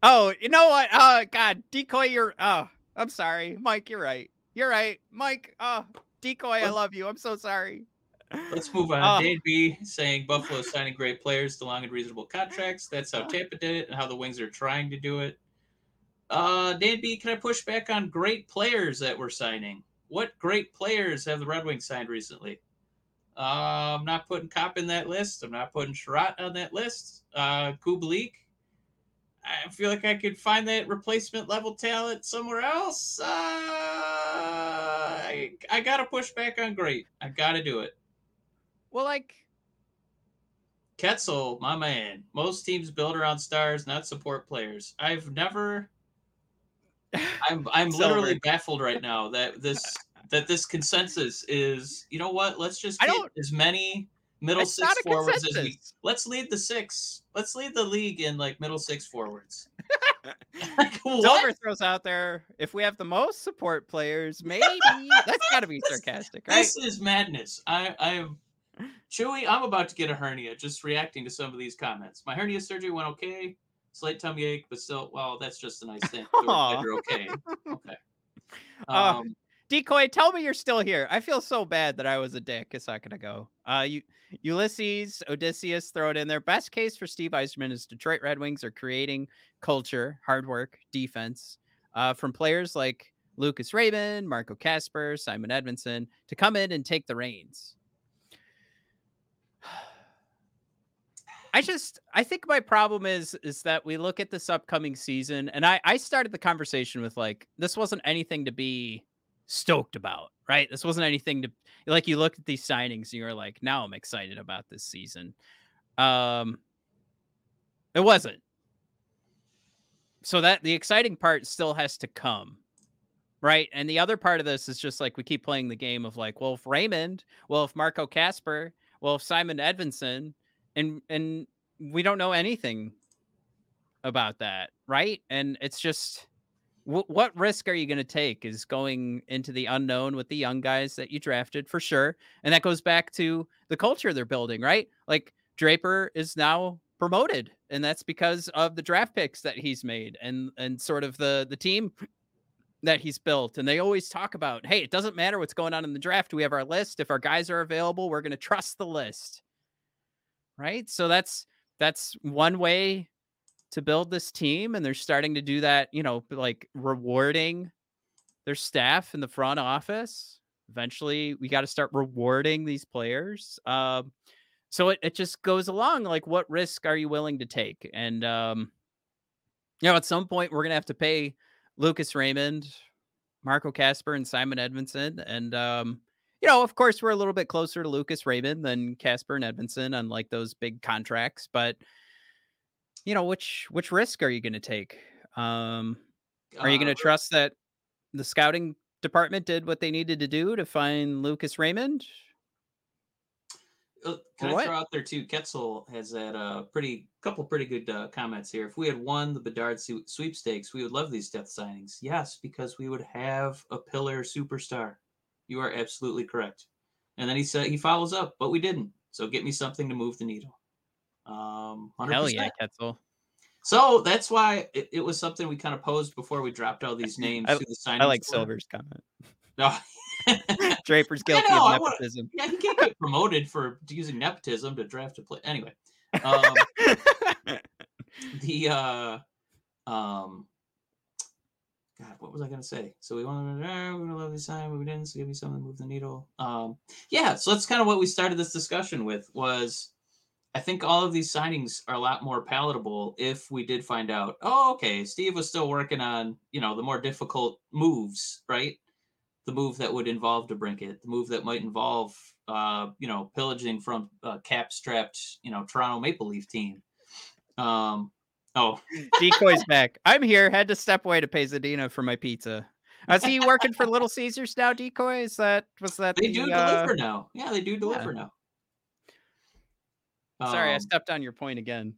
Speaker 2: Oh, you know what? Oh God, decoy, you're oh I'm sorry, Mike. You're right. You're right, Mike. Oh, decoy. I love you. I'm so sorry.
Speaker 3: Let's move on. Oh. Dave B saying Buffalo signing great players to long and reasonable contracts. That's how Tampa did it, and how the Wings are trying to do it. Uh, Dan B, can I push back on great players that we're signing? What great players have the Red Wings signed recently? Uh, I'm not putting Copp in that list. I'm not putting Chiarot on that list. Uh, Kubalik, I feel like I could find that replacement level talent somewhere else. Uh, I, I gotta push back on great. I gotta do it.
Speaker 2: Well, like
Speaker 3: Ketzel, my man. Most teams build around stars, not support players. I've never. I'm I'm literally baffled right now that this that this consensus is. You know what? Let's just get as many middle six forwards as we. Let's lead the six. Let's lead the league in like middle six forwards.
Speaker 2: Silver throws out there if we have the most support players, maybe that's got to be sarcastic, right?
Speaker 3: This is madness. I, I'm Chewy. I'm about to get a hernia just reacting to some of these comments. My hernia surgery went okay. Slight tummy ache, but still, well, that's just a nice thing. You're okay. Okay.
Speaker 2: Um, um, Decoy, tell me you're still here. I feel so bad that I was a dick a second ago. Uh, you, Ulysses, Odysseus, throw it in there. Best case for Steve Yzerman is Detroit Red Wings are creating culture, hard work, defense uh, from players like Lucas Raymond, Marco Kasper, Simon Edvinsson to come in and take the reins. I just I think my problem is is that we look at this upcoming season and I I started the conversation with like this wasn't anything to be stoked about, right? This wasn't anything to like you look at these signings and you're like, now I'm excited about this season. Um it wasn't. So that the exciting part still has to come. Right. And the other part of this is just like we keep playing the game of like, well, if Raymond, well, if Marco Kasper, well, if Simon Edvinsson, and and we don't know anything about that, right? And it's just what risk are you going to take is going into the unknown with the young guys that you drafted for sure and that goes back to the culture they're building right like draper is now promoted and that's because of the draft picks that he's made and and sort of the the team that he's built and they always talk about hey it doesn't matter what's going on in the draft we have our list if our guys are available we're going to trust the list right so that's that's one way to build this team and they're starting to do that, you know, like rewarding their staff in the front office. Eventually, we got to start rewarding these players. Um, so it, it just goes along like what risk are you willing to take? And um, you know, at some point we're gonna have to pay Lucas Raymond, Marco Kasper and Simon Edvinsson. And um, you know, of course, we're a little bit closer to Lucas Raymond than Kasper and Edvinsson on like those big contracts, but you know, which which risk are you going to take? Um, are you going to uh, trust that the scouting department did what they needed to do to find Lucas Raymond?
Speaker 3: Uh, can I throw out there too? Ketzel has had a pretty couple pretty good uh, comments here. If we had won the Bedard sweepstakes, we would love these depth signings. Yes, because we would have a pillar superstar. You are absolutely correct. And then he said he follows up, but we didn't. So get me something to move the needle. Um, 100%. Hell yeah, Ketzel. So that's why it, it, was something we kind of posed before we dropped all these names
Speaker 2: I,
Speaker 3: the.
Speaker 2: I like Silver's comment. No. Draper's guilty know, of nepotism.
Speaker 3: Wanna, yeah, he can't get promoted for using nepotism to draft a play. Anyway, um, the uh, um, what was I going to say? So we want to, eh, we're going to love this time, we didn't. So give me something to move the needle. Um, yeah, so that's kind of what we started this discussion with was I think all of these signings are a lot more palatable if we did find out, oh, okay, Steve was still working on, you know, the more difficult moves, right? The move that would involve DeBrincat, the move that might involve, uh, you know, pillaging from a cap-strapped, you know, Toronto Maple Leaf team. Um, oh,
Speaker 2: decoys back. I'm here. Had to step away to pay Zadina for my pizza. Is he working for Little Caesars now? Decoy? Is that was that?
Speaker 3: They the, do deliver uh... now. Yeah, they do deliver yeah. now.
Speaker 2: Sorry, um, I stepped on your point again.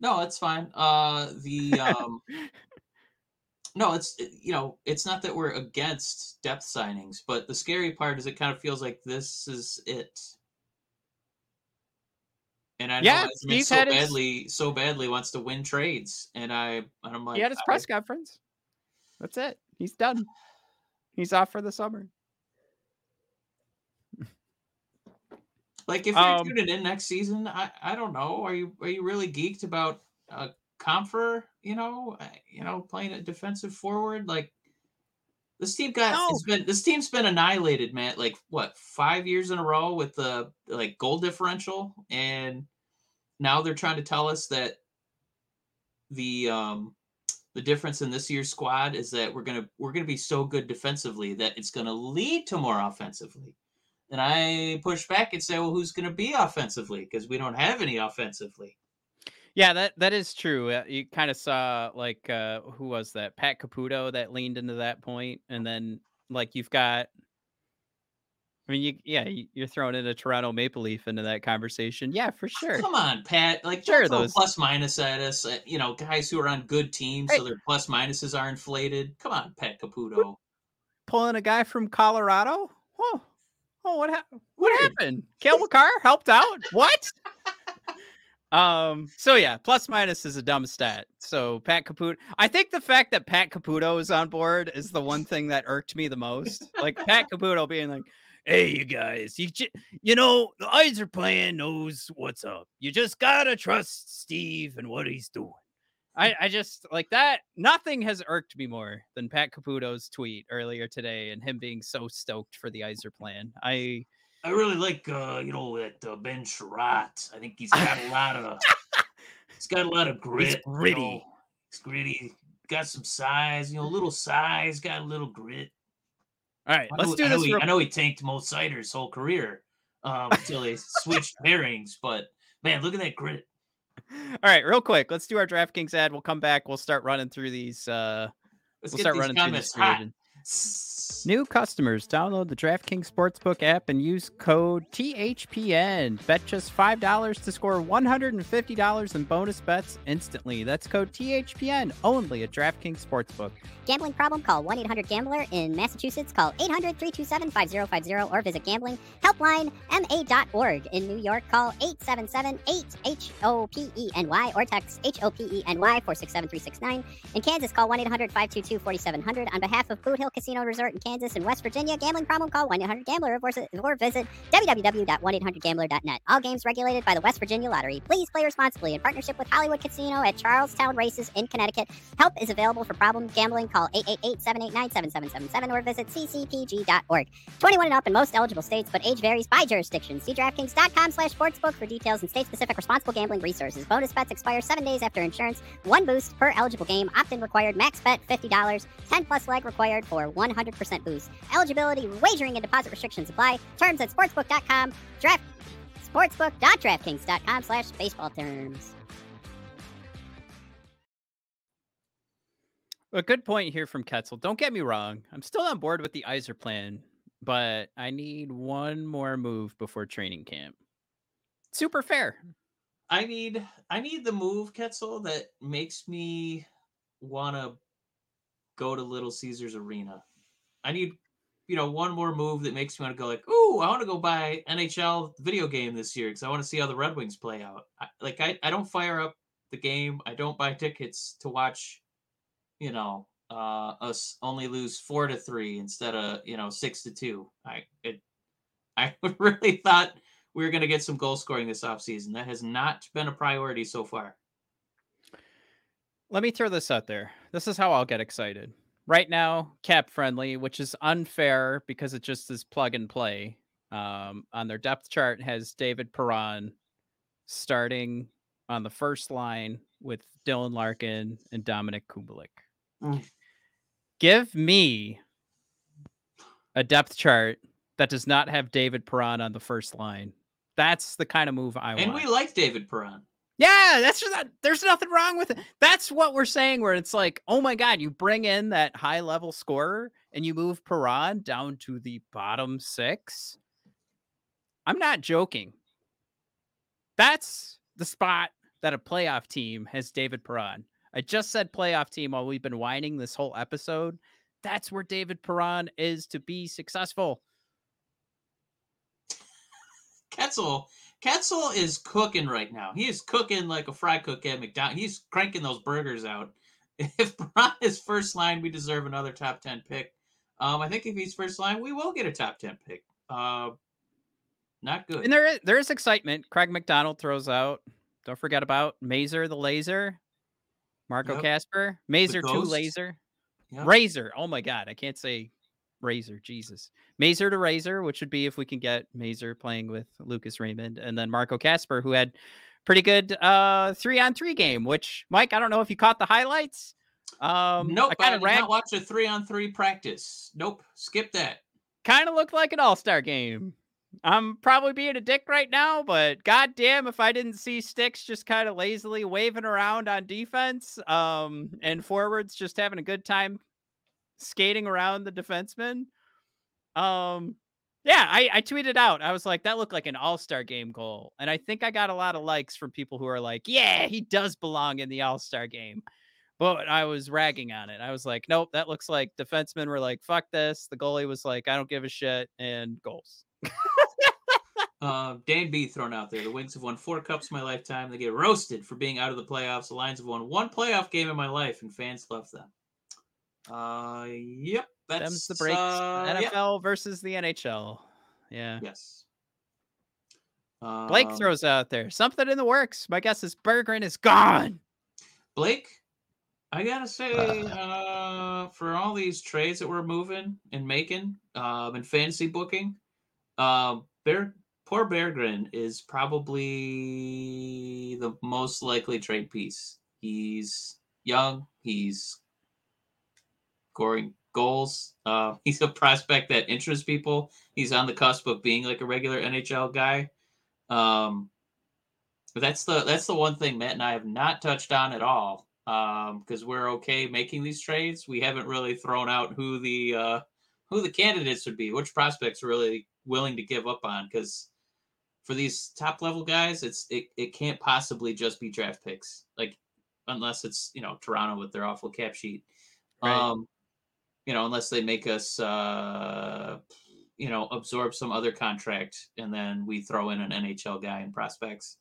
Speaker 3: no, it's fine. Uh, the um, no, it's you know, it's not that we're against depth signings, but the scary part is it kind of feels like this is it. And I know yeah, Smith so badly, his... so badly wants to win trades, and I, and I'm like,
Speaker 2: he had his press conference. That's it. He's done. He's off for the summer.
Speaker 3: Like if you're um, tuning in next season, I, I don't know. Are you are you really geeked about uh Compher, you know, uh, you know, playing a defensive forward? Like this team got no. it's been this team's been annihilated, man. Like what, five years in a row with the like goal differential, and now they're trying to tell us that the um the difference in this year's squad is that we're gonna we're gonna be so good defensively that it's gonna lead to more offensively. And I push back and say, well, who's going to be offensively? Because we don't have any offensively.
Speaker 2: Yeah, that that is true. Uh, you kind of saw like uh who was that? Pat Caputo that leaned into that point, and then like you've got I mean, you yeah, you're throwing in a Toronto Maple Leaf into that conversation. Yeah, for sure.
Speaker 3: Come on, Pat. Like, sure, those plus minus at us. Uh, you know, guys who are on good teams, hey. so their plus minuses are inflated. Come on, Pat Caputo.
Speaker 2: Pulling a guy from Colorado. Oh, oh, what happened? What happened? Cale Makar helped out. What? Um, so yeah, plus minus is a dumb stat. So Pat Caputo, I think the fact that Pat Caputo is on board is the one thing that irked me the most. Like Pat Caputo being like, "Hey, you guys, you j- you know the Yzerplan knows what's up. You just gotta trust Steve and what he's doing." I, I just like that. Nothing has irked me more than Pat Caputo's tweet earlier today and him being so stoked for the Iser Yzerplan. I
Speaker 3: I really like uh, you know that uh, Ben Chiarot. I think he's got a lot of he's got a lot of grit. He's
Speaker 2: gritty. You know,
Speaker 3: he's gritty. Got some size, you know, a little size, got a little grit.
Speaker 2: All right, let's
Speaker 3: know,
Speaker 2: do
Speaker 3: I
Speaker 2: this.
Speaker 3: He, I know he tanked Mo Seider his whole career um, until they switched pairings, but man, look at that grit.
Speaker 2: All right, real quick, let's do our DraftKings ad. We'll come back. We'll start running through these. Uh,
Speaker 3: let's
Speaker 2: we'll
Speaker 3: start running through this.
Speaker 2: New customers download the DraftKings Sportsbook app and use code THPN. Bet just $5 to score $150 in bonus bets instantly. That's code THPN only at DraftKings Sportsbook.
Speaker 4: Gambling problem? Call 1 800 Gambler. In Massachusetts, call 800 327 5050 or visit gamblinghelplinema.org. In New York, call 877 8 HOPENY or text HOPENY 467 In Kansas, call 1 800 522 4700. On behalf of Boot Hill Casino Resort Kansas and West Virginia, gambling problem? Call 1 800 Gambler or visit www.1800Gambler.net. All games regulated by the West Virginia Lottery. Please play responsibly in partnership with Hollywood Casino at Charlestown Races in Connecticut. Help is available for problem gambling. Call 888-789-7777 or visit ccpg.org. 21 and up in most eligible states, but age varies by jurisdiction. See DraftKings.com slash sportsbook for details and state-specific responsible gambling resources. Bonus bets expire seven days after insurance. One boost per eligible game. Opt-in required. Max bet $50. 10 plus leg required for 100% boost. Eligibility, wagering, and deposit restrictions apply. Terms at sportsbook.com. Draft sportsbook.draftkings.com slash baseball terms.
Speaker 2: A good point here from Ketzel. Don't get me wrong. I'm still on board with the Iser Yzerplan, but I need one more move before training camp. Super fair.
Speaker 3: I need I need the move, Ketzel, that makes me wanna go to Little Caesars Arena. I need, you know, one more move that makes me want to go like, ooh, I want to go buy NHL video game this year because I want to see how the Red Wings play out. I, like I, I don't fire up the game. I don't buy tickets to watch you know, uh, us only lose four to three instead of you know six to two. I it, I really thought we were going to get some goal scoring this offseason. That has not been a priority so far.
Speaker 2: Let me throw this out there. This is how I'll get excited. Right now, cap friendly, which is unfair because it just is plug and play. Um, on their depth chart has David Perron starting on the first line with Dylan Larkin and Dominik Kubalik. Mm. Give me a depth chart that does not have David Perron on the first line. That's the kind of move I
Speaker 3: and want.
Speaker 2: And
Speaker 3: we like David Perron.
Speaker 2: Yeah, that's just that. There's nothing wrong with it. That's what we're saying. Where it's like, oh my god, you bring in that high level scorer and you move Perron down to the bottom six. I'm not joking. That's the spot that a playoff team has David Perron. I just said playoff team while we've been whining this whole episode. That's where David Perron is to be successful.
Speaker 3: Ketzel, Ketzel is cooking right now. He is cooking like a fry cook at McDonald's. He's cranking those burgers out. If Perron is first line, we deserve another top 10 pick. Um, I think if he's first line, we will get a top 10 pick. Uh, not good.
Speaker 2: And there is, there is excitement. Craig McDonald throws out. Don't forget about Mazur the Laser. Marco yep. Kasper, Mazur two laser, yep. Razor. Oh my god, I can't say Razor. Jesus, Mazur to Razor, which would be if we can get Mazur playing with Lucas Raymond, and then Marco Kasper, who had pretty good uh three on three game. Which Mike, I don't know if you caught the highlights.
Speaker 3: Um, nope, I, I did rag- not watch a three on three practice. Nope, skip that.
Speaker 2: Kind of looked like an all star game. I'm probably being a dick right now, but goddamn, if I didn't see sticks just kind of lazily waving around on defense, um, and forwards just having a good time skating around the defenseman, um, Yeah, I, I tweeted out. I was like, that looked like an all star game goal. And I think I got a lot of likes from people who are like, yeah, he does belong in the all star game. But I was ragging on it. I was like, nope, that looks like defensemen were like, fuck this. The goalie was like, I don't give a shit, and goals.
Speaker 3: uh, Dan B thrown out there. The Wings have won four cups in my lifetime. They get roasted for being out of the playoffs. The Lions have won one playoff game in my life, and fans love them. Uh, yep, that's Them's
Speaker 2: the breaks. Uh, NFL yep. versus the NHL. Yeah.
Speaker 3: Yes.
Speaker 2: Blake um, throws out there something in the works. My guess is Berggren is gone.
Speaker 3: Blake, I gotta say, uh, for all these trades that we're moving and making, um, and fantasy booking, um, Bear poor Berggren is probably the most likely trade piece. He's young. He's scoring goals. Uh, he's a prospect that interests people. He's on the cusp of being like a regular NHL guy. Um, but that's the that's the one thing Matt and I have not touched on at all because um, we're okay making these trades. We haven't really thrown out who the uh, who the candidates would be, which prospects are really willing to give up on. Because for these top level guys, it's it, it can't possibly just be draft picks, like unless it's you know Toronto with their awful cap sheet. Right. Um, you know, unless they make us, uh, you know, absorb some other contract and then we throw in an NHL guy in prospects.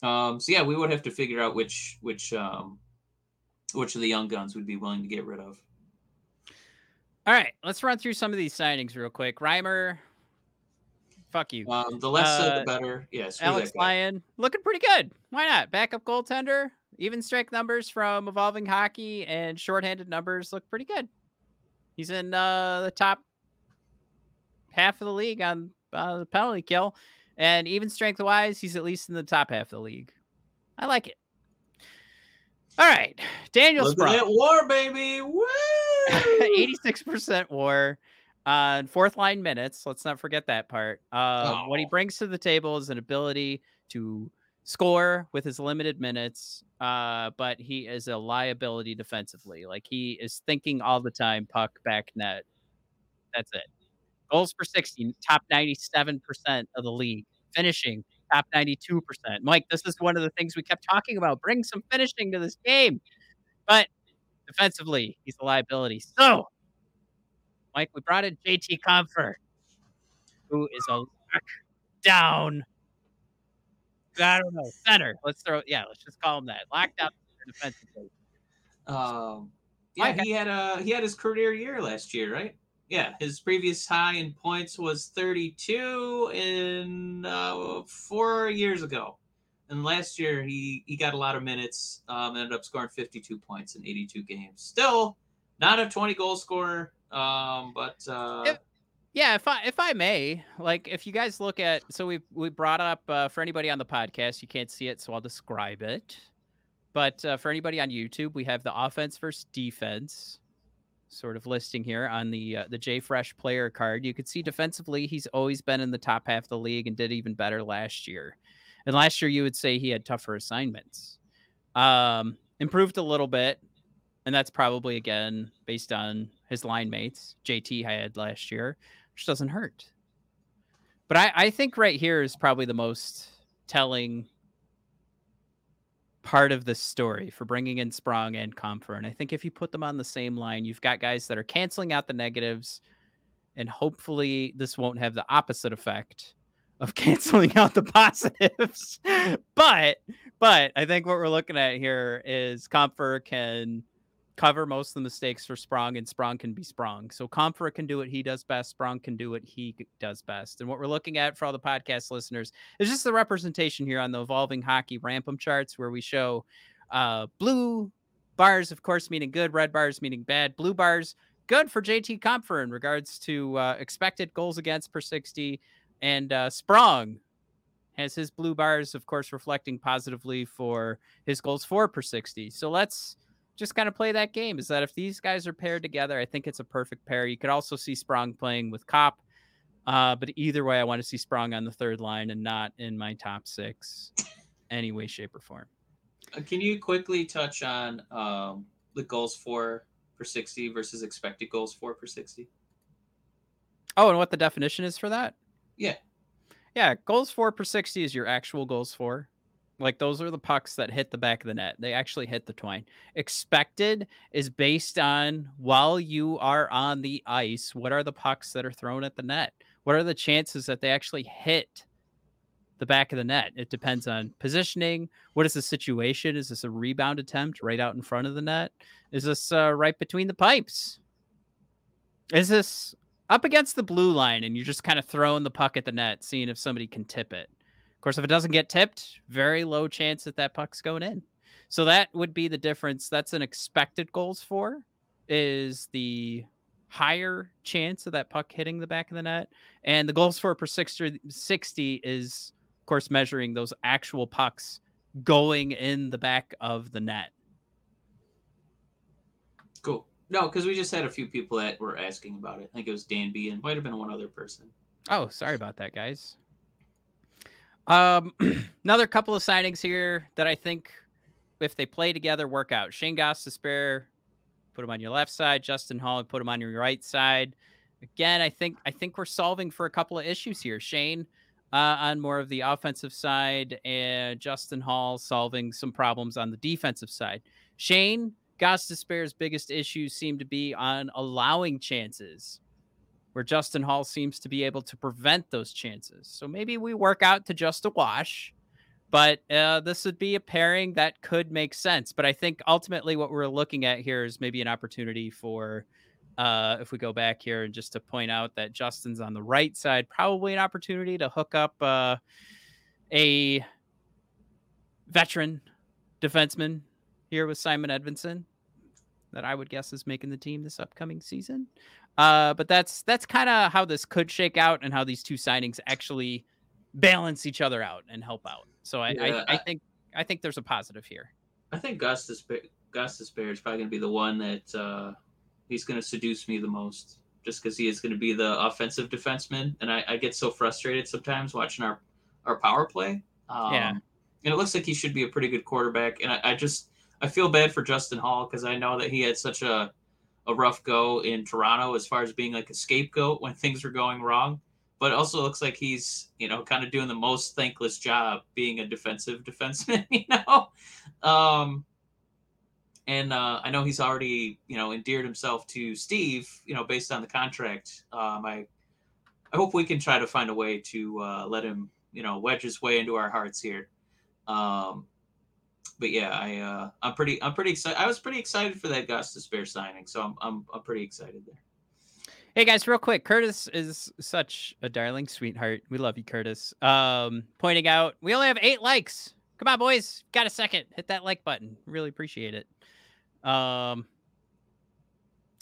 Speaker 3: Um, so yeah, we would have to figure out which which um, which of the young guns we'd be willing to get rid of.
Speaker 2: All right, let's run through some of these signings real quick. Reimer, fuck you.
Speaker 3: Um, the less uh, said, the better. Yes.
Speaker 2: Yeah, Alex Lyon looking pretty good. Why not? Backup goaltender. Even strike numbers from Evolving Hockey and shorthanded numbers look pretty good. He's in uh, the top half of the league on uh, the penalty kill, and even strength wise, he's at least in the top half of the league. I like it. All right, Daniel
Speaker 3: Look Sprong. war, baby. Woo!
Speaker 2: Eighty-six percent war on fourth line minutes. Let's not forget that part. Uh, oh. What he brings to the table is an ability to score with his limited minutes, uh, but he is a liability defensively. Like he is thinking all the time, puck back net. That's it. Goals for 60, top 97% of the league. Finishing, top 92%. Mike, this is one of the things we kept talking about. Bring some finishing to this game. But defensively, he's a liability. So, Mike, we brought in JT Compher, who is a down I don't know. Center. Let's throw. Yeah, let's just call him that. Locked up defensively.
Speaker 3: Um. Yeah, he had a he had his career year last year, right? Yeah, his previous high in points was 32 in uh, four years ago, and last year he he got a lot of minutes. Um, ended up scoring 52 points in 82 games. Still not a 20 goal scorer. Um, but uh,
Speaker 2: yeah, if I if I may, like if you guys look at so we we brought up uh, for anybody on the podcast, you can't see it, so I'll describe it. But uh, for anybody on YouTube, we have the offense versus defense sort of listing here on the uh, the J Fresh player card. You could see defensively, he's always been in the top half of the league and did even better last year. And last year, you would say he had tougher assignments. Um, improved a little bit, and that's probably again based on his line mates. JT had last year which doesn't hurt. But I, I think right here is probably the most telling part of the story for bringing in Sprong and Compher. And I think if you put them on the same line, you've got guys that are canceling out the negatives, and hopefully this won't have the opposite effect of canceling out the positives. but but I think what we're looking at here is Compher can cover most of the mistakes for Sprong, and Sprong can be Sprong. So Compher can do what he does best. Sprong can do what he does best. And what we're looking at for all the podcast listeners is just the representation here on the evolving hockey RAPM charts, where we show uh, blue bars, of course, meaning good, red bars meaning bad, blue bars good for JT Compher in regards to uh, expected goals against per 60, and uh, Sprong has his blue bars, of course, reflecting positively for his goals for per 60. So let's just kind of play that game. Is that if these guys are paired together, I think it's a perfect pair. You could also see Sprong playing with Copp. Uh, but either way, I want to see Sprong on the third line and not in my top six, any way, shape, or form.
Speaker 3: Uh, can you quickly touch on um, the goals for per 60 versus expected goals for per 60?
Speaker 2: Oh, and what the definition is for that?
Speaker 3: Yeah.
Speaker 2: Yeah, goals for per 60 is your actual goals for. Like those are the pucks that hit the back of the net. They actually hit the twine. Expected is based on while you are on the ice, what are the pucks that are thrown at the net? What are the chances that they actually hit the back of the net? It depends on positioning. What is the situation? Is this a rebound attempt right out in front of the net? Is this uh, right between the pipes? Is this up against the blue line and you're just kind of throwing the puck at the net, seeing if somebody can tip it? Course, if it doesn't get tipped, very low chance that that puck's going in. So that would be the difference. That's an expected goals for is the higher chance of that puck hitting the back of the net. And the goals for per 60, 60 is, of course, measuring those actual pucks going in the back of the net.
Speaker 3: Cool. No, because we just had a few people that were asking about it. I think it was Dan B and might have been one other person.
Speaker 2: Oh, sorry about that, guys. Um, another couple of signings here that I think if they play together, work out. Shayne Gostisbehere, put him on your left side. Justin Holl, put him on your right side. Again, I think I think we're solving for a couple of issues here. Shayne uh, on more of the offensive side, and Justin Holl solving some problems on the defensive side. Shayne Gostisbehere's biggest issues seem to be on allowing chances where Justin Holl seems to be able to prevent those chances. So maybe we work out to just a wash, but uh, this would be a pairing that could make sense. But I think ultimately what we're looking at here is maybe an opportunity for, uh, if we go back here and just to point out that Justin's on the right side, probably an opportunity to hook up uh, a veteran defenseman here with Simon Edvinsson that I would guess is making the team this upcoming season. Uh, but that's that's kind of how this could shake out and how these two signings actually balance each other out and help out. So I, yeah, I, I, think I think there's a positive here.
Speaker 3: I think Gus Gostisbehere is probably going to be the one that uh, he's going to seduce me the most, just because he is going to be the offensive defenseman, and I, I, get so frustrated sometimes watching our our power play. Um, yeah, and it looks like he should be a pretty good quarterback, and I, I just I feel bad for Justin Holl because I know that he had such a a rough go in Toronto as far as being like a scapegoat when things were going wrong. But also looks like he's, you know, kind of doing the most thankless job being a defensive defenseman, you know? Um, and uh, I know he's already, you know, endeared himself to Steve, you know, based on the contract. Um, I, I hope we can try to find a way to uh, let him, you know, wedge his way into our hearts here. Um, but yeah, I uh, I'm pretty I'm pretty excited. I was pretty excited for that Gostisbehere signing, so I'm I'm I'm pretty excited there.
Speaker 2: Hey guys, real quick, Curtis is such a darling sweetheart. We love you, Curtis. Um, pointing out we only have eight likes. Come on, boys, got a second? Hit that like button. Really appreciate it. Um,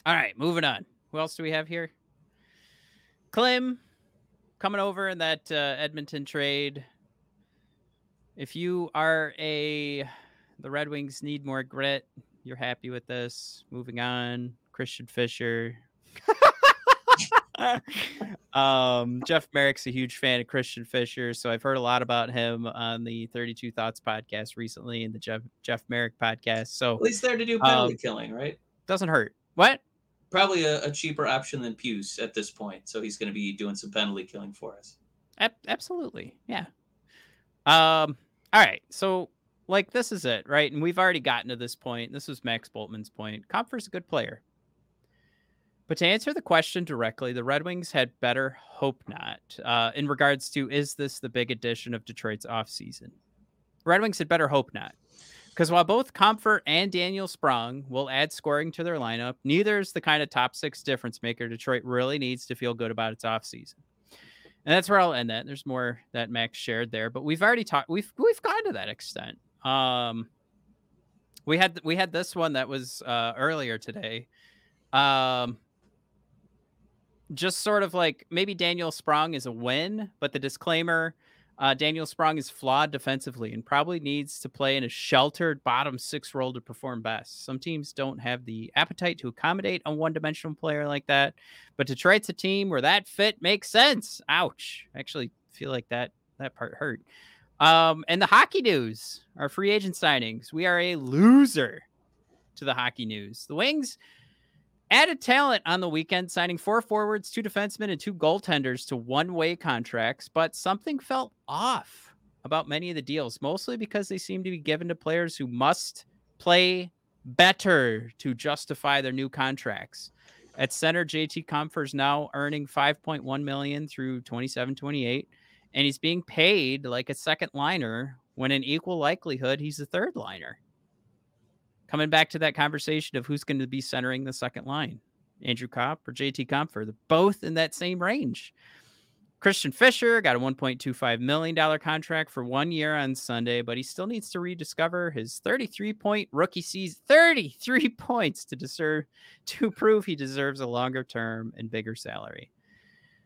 Speaker 2: all right, moving on. Who else do we have here? Klim coming over in that uh, Edmonton trade. If you are a the Red Wings need more grit. You're happy with this. Moving on. Christian Fischer. um, Jeff Marek's a huge fan of Christian Fischer, so I've heard a lot about him on the 32 Thoughts podcast recently and the Jeff Jeff Marek podcast. So
Speaker 3: at least there to do penalty um, killing, right?
Speaker 2: Doesn't hurt. What?
Speaker 3: Probably a, a, cheaper option than Puce at this point. So he's going to be doing some penalty killing for us.
Speaker 2: absolutely, yeah. Um. All right. So like this is it, right? And we've already gotten to this point. This was Max Bultman's point. Compher's a good player. But to answer the question directly, the Red Wings had better hope not uh, in regards to is this the big addition of Detroit's offseason? Red Wings had better hope not. Because while both Compher and Daniel Sprong will add scoring to their lineup, neither is the kind of top six difference maker Detroit really needs to feel good about its offseason. And that's where I'll end that. There's more that Max shared there, but we've already talked. We've we've gone to that extent. Um, we had we had this one that was uh, earlier today. Um, just sort of like maybe Daniel Sprong is a win, but the disclaimer: uh, Daniel Sprong is flawed defensively and probably needs to play in a sheltered bottom six role to perform best. Some teams don't have the appetite to accommodate a one-dimensional player like that, but Detroit's a team where that fit makes sense. Ouch! I actually feel like that that part hurt. Um, and the hockey news, our free agent signings. We are a loser to the hockey news. The Wings added talent on the weekend, signing four forwards, two defensemen, and two goaltenders to one way contracts, but something felt off about many of the deals, mostly because they seem to be given to players who must play better to justify their new contracts. At center, JT Compher is now earning 5.1 million through 27 28, and he's being paid like a second liner when in equal likelihood he's a third liner. Coming back to that conversation of who's going to be centering the second line, Andrew Copp or JT Compher, they're both in that same range. Christian Fischer got a $1.25 million contract for one year on Sunday, but he still needs to rediscover his 33 point rookie season, 33 points to deserve to prove he deserves a longer term and bigger salary.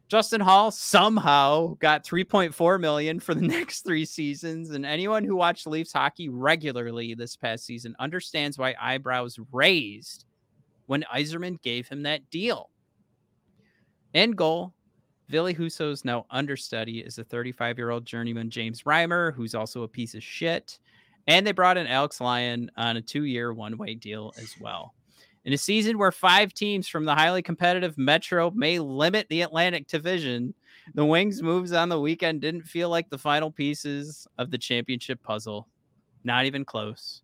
Speaker 2: Justin Holl somehow got 3.4 million for the next three seasons, and anyone who watched Leafs hockey regularly this past season understands why eyebrows raised when Yzerman gave him that deal. End goal, Ville Husso's now understudy is a 35 year old journeyman James Reimer, who's also a piece of shit. And they brought in Alex Lyon on a two year one way deal as well. In a season where five teams from the highly competitive Metro may limit the Atlantic Division, the Wings' moves on the weekend didn't feel like the final pieces of the championship puzzle. Not even close.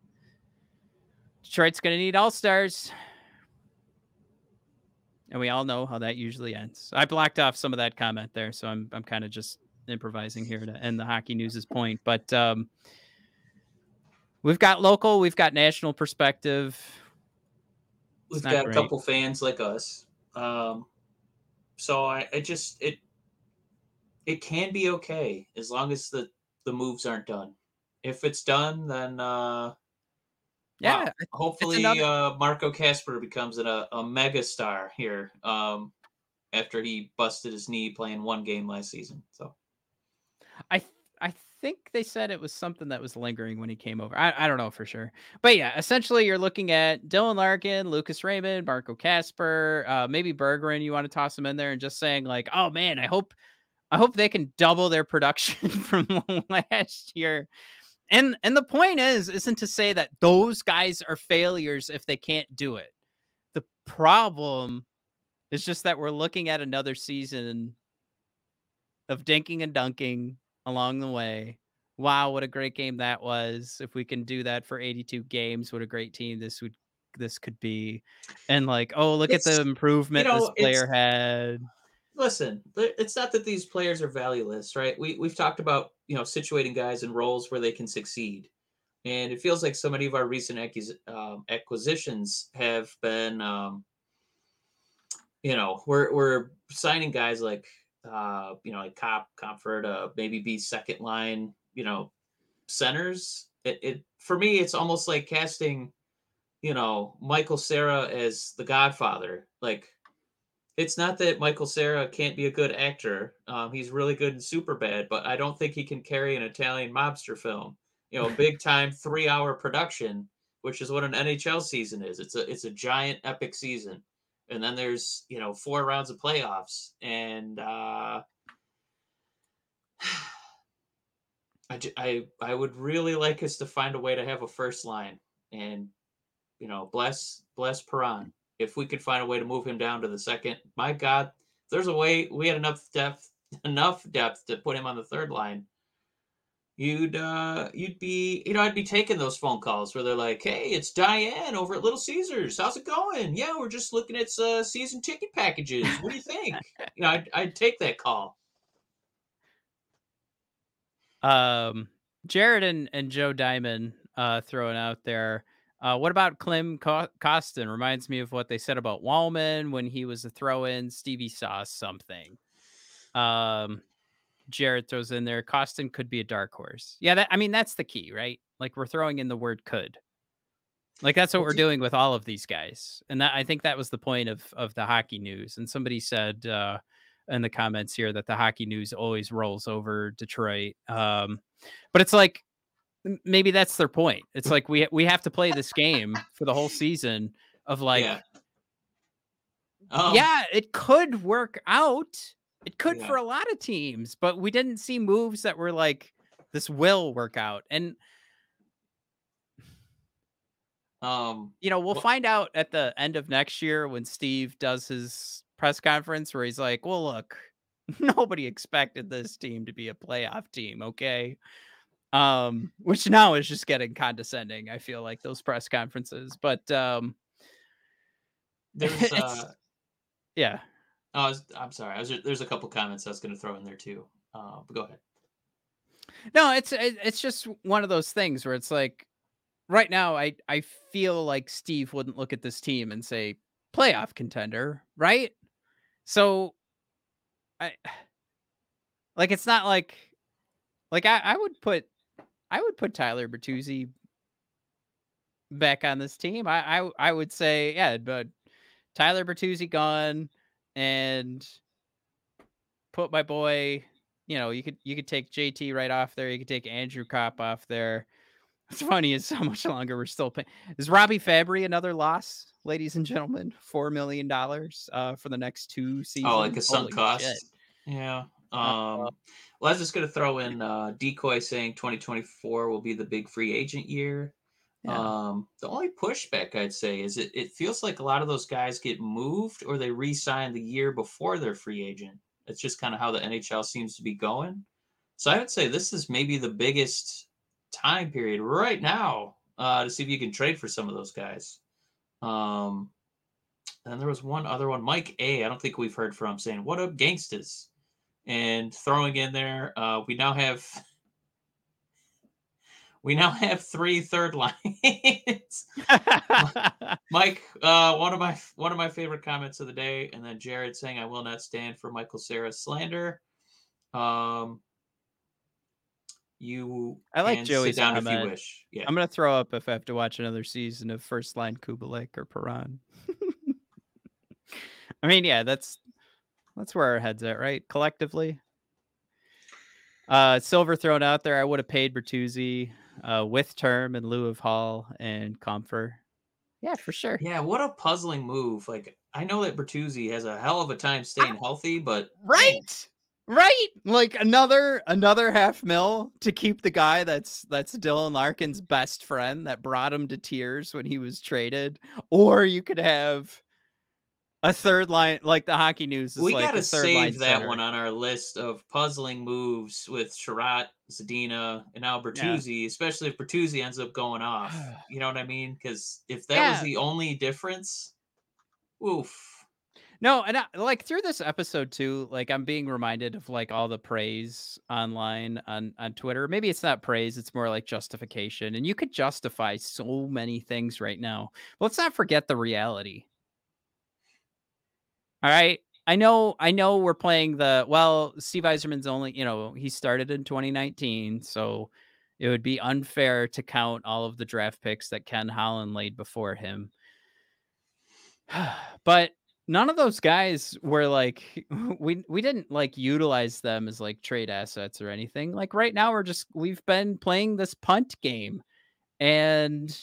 Speaker 2: Detroit's going to need all stars and we all know how that usually ends. I blocked off some of that comment there, so I'm I'm kind of just improvising here to end the hockey news's point. But um, we've got local, we've got national perspective.
Speaker 3: We've got great. a couple fans like us, um, so I, I just it it can be okay as long as the the moves aren't done. If it's done, then uh, yeah. Wow. Hopefully, another... uh, Marco Kasper becomes a, a mega star here um, after he busted his knee playing one game last season. So,
Speaker 2: I I think they said it was something that was lingering when he came over. I, I don't know for sure, but yeah, essentially you're looking at Dylan Larkin, Lucas Raymond, Marco Kasper, uh, maybe Bergeron, You want to toss him in there and just saying like, oh man, I hope I hope they can double their production from last year and and the point is isn't to say that those guys are failures if they can't do it. The problem is just that we're looking at another season of dinking and dunking along the way. Wow, what a great game that was. If we can do that for 82 games, what a great team this would this could be. And like, oh, look it's, at the improvement you know, this player had
Speaker 3: listen, it's not that these players are valueless, right? We we've talked about you know situating guys in roles where they can succeed, and it feels like so many of our recent um, acquisitions have been, um, you know, we're we're signing guys like uh, you know like Copp Compher, uh, maybe be second line, you know, centers. It, it for me, it's almost like casting, you know, Michael Cera as the Godfather, like it's not that Michael Cera can't be a good actor. Um, he's really good in Superbad, but I don't think he can carry an Italian mobster film. You know, big time three hour production, which is what an NHL season is. It's a it's a giant epic season, and then there's you know four rounds of playoffs, and uh, I, I I would really like us to find a way to have a first line, and you know bless bless Perron if we could find a way to move him down to the second, my God, there's a way we had enough depth, enough depth to put him on the third line. You'd uh you'd be you know I'd be taking those phone calls where they're like, hey, it's Diane over at Little Caesars. How's it going? Yeah, we're just looking at uh, season ticket packages. What do you think? you know, I'd, I'd take that call.
Speaker 2: Um, Jared and, and Joe Diamond uh, throwing out there uh, what about Klim Kostin? Reminds me of what they said about Walman when he was a throw in. Stevie saw something. Um, Jared throws in there. Kostin could be a dark horse. Yeah, that, I mean, that's the key, right? Like we're throwing in the word could. Like that's what we're doing with all of these guys. And that I think that was the point of of the hockey news. And somebody said uh in the comments here that the hockey news always rolls over Detroit. Um, but it's like maybe that's their point. It's like we we have to play this game for the whole season of like yeah, um, yeah it could work out. It could yeah. for a lot of teams, but we didn't see moves that were like this will work out. And
Speaker 3: Um,
Speaker 2: you know, we'll find out at the end of next year when Steve does his press conference where he's like, "Well, look, nobody expected this team to be a playoff team, okay?" Um, which now is just getting condescending. I feel like those press conferences, but um,
Speaker 3: there's uh,
Speaker 2: yeah.
Speaker 3: Oh, was, I'm sorry. Was, there's a couple comments I was going to throw in there too. Uh, but go ahead.
Speaker 2: No, it's it's just one of those things where it's like right now I I feel like Steve wouldn't look at this team and say playoff contender, right? So I like it's not like like I, I would put I would put Tyler Bertuzzi back on this team. I I, I would say yeah, but Tyler Bertuzzi gone and put my boy you know, you could you could take JT right off there. You could take Andrew Copp off there. It's funny is how much longer we're still paying. Is Robbie Fabbri another loss, ladies and gentlemen? Four million dollars uh, for the next two seasons.
Speaker 3: Oh, like a sunk cost. Shit. Yeah. Uh, um, well, I was just going to throw in uh, decoy saying 2024 will be the big free agent year. Yeah. Um, the only pushback I'd say is it, it feels like a lot of those guys get moved or they re-sign the year before their free agent. It's just kind of how the NHL seems to be going. So I would say this is maybe the biggest time period right now uh, to see if you can trade for some of those guys. Um, and there was one other one, Mike A. I don't think we've heard from saying, "What up, gangsters?" And throwing in there, uh, we now have we now have three third lines. Mike, uh, one of my one of my favorite comments of the day, and then Jared saying, "I will not stand for Michael Cera's slander." Um, you
Speaker 2: I like Joey's
Speaker 3: down
Speaker 2: comment.
Speaker 3: if you wish. Yeah,
Speaker 2: I'm gonna throw up if I have to watch another season of First Line Kubalik or Perron. I mean, yeah, that's that's where our heads at, right? Collectively. Uh, silver thrown out there. I would have paid Bertuzzi uh, with term in lieu of Holl and Compher. Yeah, for sure.
Speaker 3: Yeah, what a puzzling move. Like I know that Bertuzzi has a hell of a time staying healthy, but
Speaker 2: right, right, like another another half mil to keep the guy that's that's Dylan Larkin's best friend that brought him to tears when he was traded, or you could have a third line like the hockey news.
Speaker 3: we
Speaker 2: like
Speaker 3: gotta save that center. one on our list of puzzling moves with Chiarot, Zadina, and now Bertuzzi. Yeah. Especially if Bertuzzi ends up going off. You know what I mean? Because if that yeah. was the only difference, oof.
Speaker 2: No, and I, like through this episode too, like I'm being reminded of like all the praise online on on Twitter. Maybe it's not praise; it's more like justification. And you could justify so many things right now. But let's not forget the reality all right. I know I know we're playing the well, Steve Yzerman's only, you know, he started in 2019, so it would be unfair to count all of the draft picks that Ken Holland laid before him. but none of those guys were like we we didn't like utilize them as like trade assets or anything. Like right now we're just we've been playing this punt game and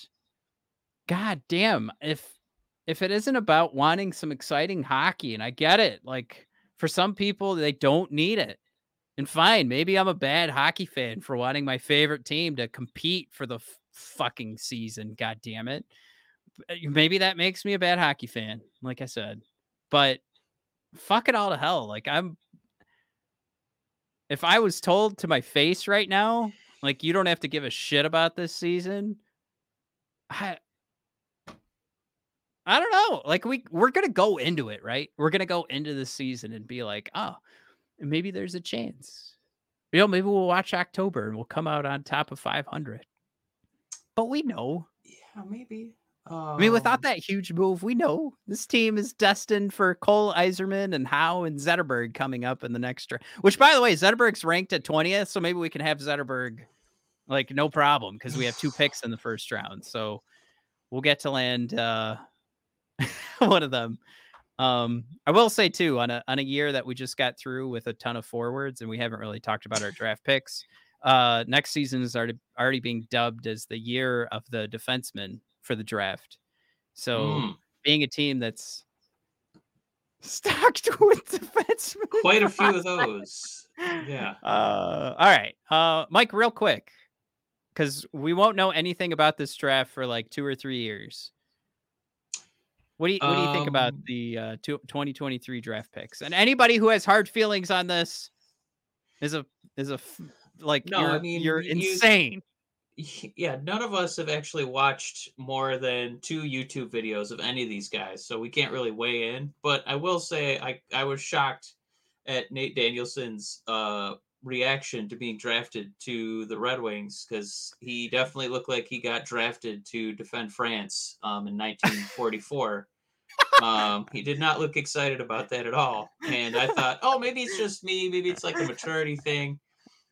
Speaker 2: god damn if if it isn't about wanting some exciting hockey, and I get it, like for some people, they don't need it. And fine, maybe I'm a bad hockey fan for wanting my favorite team to compete for the f- fucking season. God damn it. Eh, maybe that makes me a bad hockey fan, like I said. But fuck it all to hell. Like I'm if I was told to my face right now, like you don't have to give a shit about this season, I I don't know. Like we we're gonna go into it, right? We're gonna go into the season and be like, oh, maybe there's a chance. You know, maybe we'll watch October and we'll come out on top of 500. But we know.
Speaker 3: Yeah, maybe.
Speaker 2: Um... I mean, without um that huge move, we know this team is destined for Cole Yzerman and Howe and Zetterberg coming up in the next draft. Which, by the way, Zetterberg's ranked at 20th, so maybe we can have Zetterberg like no problem because we have two picks in the first round. So we'll get to land uh one of them. Um, I will say too, on a on a year that we just got through with a ton of forwards, and we haven't really talked about our draft picks. Uh, next season is already already being dubbed as the year of the defenseman for the draft. So, mm. being a team that's stocked with defensemen,
Speaker 3: quite a few of those. Yeah.
Speaker 2: Uh, all right, uh, Mike, real quick, because we won't know anything about this draft for like two or three years. What do you What do you think about um the uh, 2023 draft picks? And anybody who has hard feelings on this is a is a like no, you're, I mean you're insane.
Speaker 3: Yeah, none of us have actually watched more than two YouTube videos of any of these guys, so we can't really weigh in. But I will say, I I was shocked at Nate Danielson's uh, reaction to being drafted to the Red Wings because he definitely looked like he got drafted to defend France um, in 1944. um, he did not look excited about that at all. And I thought, oh, maybe it's just me. Maybe it's like a maturity thing.